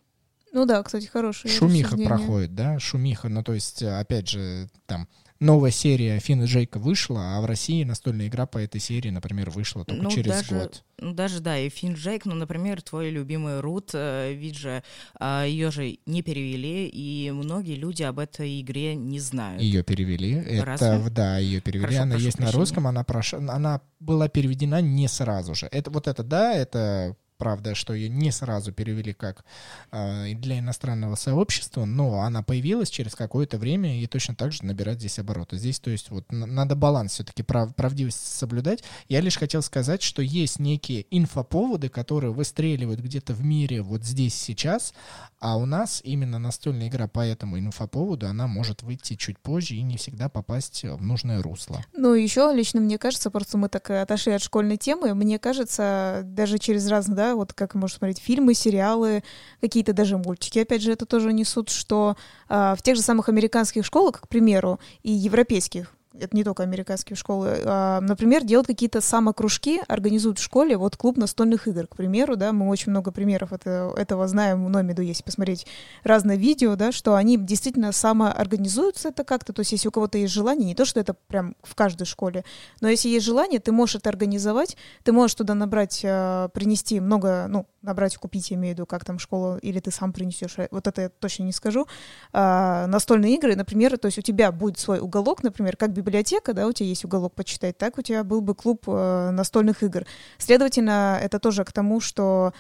Ну да, кстати, хороший. Шумиха проходит, да, шумиха. Ну, то есть, опять же, там новая серия Финн и Джейка вышла, а в России настольная игра по этой серии, например, вышла только ну, через даже, год. Ну, даже, да, и Финн Джейк, ну, например, твой любимый Рут, э, ведь же э, ее же не перевели, и многие люди об этой игре не знают. Ее перевели. Это, да, ее перевели. Хорошо, она есть прощения. на русском, она, прош... она была переведена не сразу же. Это вот это, да, это Правда, что ее не сразу перевели как э, для иностранного сообщества, но она появилась через какое-то время и точно так же набирает здесь обороты. Здесь, то есть, вот надо баланс все-таки прав, правдивость соблюдать. Я лишь хотел сказать, что есть некие инфоповоды, которые выстреливают где-то в мире вот здесь сейчас, а у нас именно настольная игра по этому инфоповоду, она может выйти чуть позже и не всегда попасть в нужное русло. Ну, еще лично мне кажется, просто мы так отошли от школьной темы, мне кажется, даже через разные, да, вот как можно смотреть фильмы, сериалы, какие-то даже мультики, опять же, это тоже несут, что э, в тех же самых американских школах, к примеру, и европейских, это не только американские школы, а, например, делают какие-то самокружки, организуют в школе вот клуб настольных игр, к примеру, да, мы очень много примеров это, этого знаем в Номиду, если посмотреть разные видео, да, что они действительно самоорганизуются это как-то, то есть если у кого-то есть желание, не то, что это прям в каждой школе, но если есть желание, ты можешь это организовать, ты можешь туда набрать, а, принести много, ну, набрать, купить, я имею в виду, как там школа, или ты сам принесешь, вот это я точно не скажу, а, настольные игры, например, то есть у тебя будет свой уголок, например, как библиотека, библиотека, да, у тебя есть уголок почитать, так у тебя был бы клуб э, настольных игр. Следовательно, это тоже к тому, что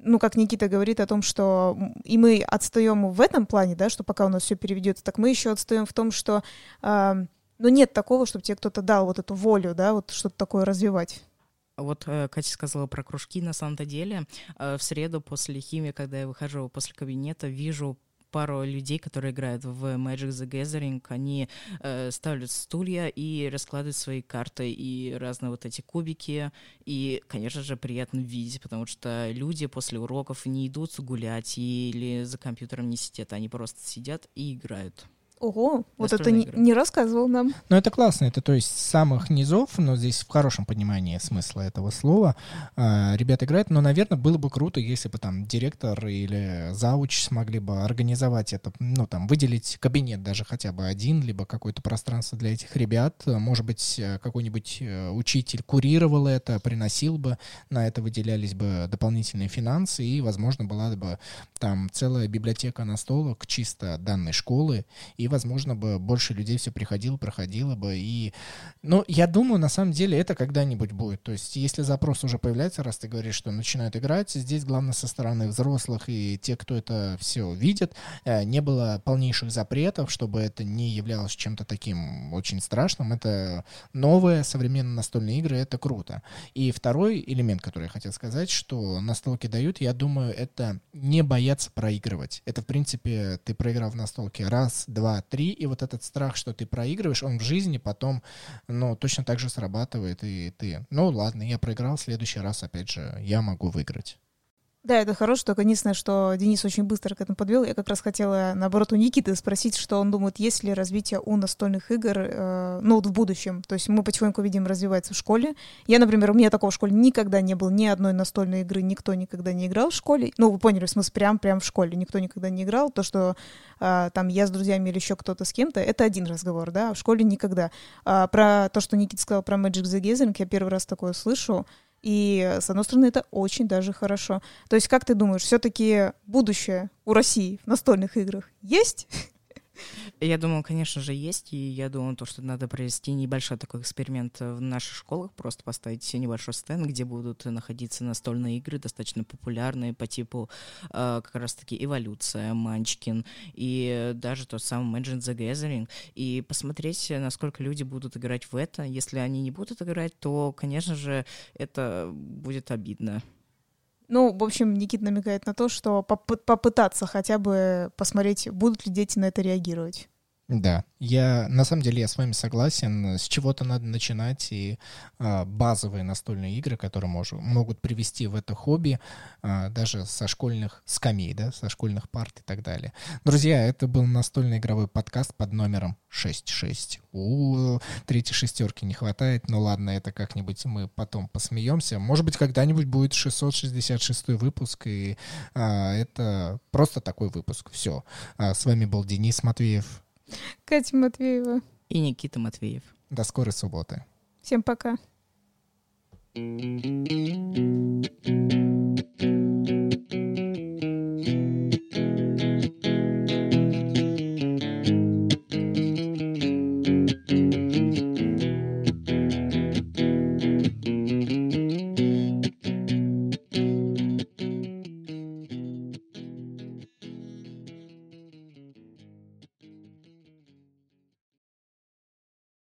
ну, как Никита говорит о том, что и мы отстаем в этом плане, да, что пока у нас все переведется, так мы еще отстаем в том, что э, ну, нет такого, чтобы тебе кто-то дал вот эту волю, да, вот что-то такое развивать. Вот э, Катя сказала про кружки. На самом-то деле, э, в среду после химии, когда я выхожу после кабинета, вижу пару людей, которые играют в Magic the Gathering, они э, ставят стулья и раскладывают свои карты и разные вот эти кубики. И, конечно же, приятно видеть, потому что люди после уроков не идут гулять или за компьютером не сидят, они просто сидят и играют. Ого, вот это не, не рассказывал нам. Ну, это классно. Это, то есть, с самых низов, но здесь в хорошем понимании смысла этого слова, э, ребята играют. Но, наверное, было бы круто, если бы там директор или зауч смогли бы организовать это, ну, там, выделить кабинет даже хотя бы один, либо какое-то пространство для этих ребят. Может быть, какой-нибудь э, учитель курировал это, приносил бы, на это выделялись бы дополнительные финансы, и, возможно, была бы там целая библиотека настолок чисто данной школы, и возможно, бы больше людей все приходило, проходило бы. И, ну, я думаю, на самом деле это когда-нибудь будет. То есть, если запрос уже появляется, раз ты говоришь, что начинают играть, здесь главное со стороны взрослых и те, кто это все видит, э, не было полнейших запретов, чтобы это не являлось чем-то таким очень страшным. Это новые современные настольные игры, это круто. И второй элемент, который я хотел сказать, что настолки дают, я думаю, это не бояться проигрывать. Это, в принципе, ты проиграл в настолке раз, два, три, и вот этот страх, что ты проигрываешь, он в жизни потом, ну, точно так же срабатывает, и ты, ну, ладно, я проиграл, в следующий раз, опять же, я могу выиграть. Да, это хорошо, только единственное, что Денис очень быстро к этому подвел. Я как раз хотела, наоборот, у Никиты спросить, что он думает, есть ли развитие у настольных игр, э, ну, вот в будущем. То есть мы потихоньку видим развивается в школе. Я, например, у меня такого в школе никогда не было, ни одной настольной игры, никто никогда не играл в школе. Ну, вы поняли, в смысле, прям, прям в школе никто никогда не играл. То, что э, там я с друзьями или еще кто-то с кем-то, это один разговор, да, в школе никогда. А про то, что Никита сказал про Magic the Gathering, я первый раз такое слышу. И, с одной стороны, это очень даже хорошо. То есть, как ты думаешь, все-таки будущее у России в настольных играх есть? Я думаю, конечно же, есть, и я думаю, то, что надо провести небольшой такой эксперимент в наших школах, просто поставить небольшой стенд, где будут находиться настольные игры, достаточно популярные по типу э, как раз-таки «Эволюция», «Манчкин» и даже тот самый «Imagine the Gathering», и посмотреть, насколько люди будут играть в это. Если они не будут играть, то, конечно же, это будет обидно. Ну, в общем, Никит намекает на то, что поп- попытаться хотя бы посмотреть, будут ли дети на это реагировать. Да, я на самом деле я с вами согласен. С чего-то надо начинать и а, базовые настольные игры, которые мож, могут привести в это хобби, а, даже со школьных скамей, да, со школьных парт и так далее. Друзья, это был настольный игровой подкаст под номером 66. У третьей шестерки не хватает, но ладно, это как-нибудь мы потом посмеемся. Может быть, когда-нибудь будет 666 выпуск, и а, это просто такой выпуск. Все. А, с вами был Денис Матвеев. Катя Матвеева. И Никита Матвеев. До скорой субботы. Всем пока. thank you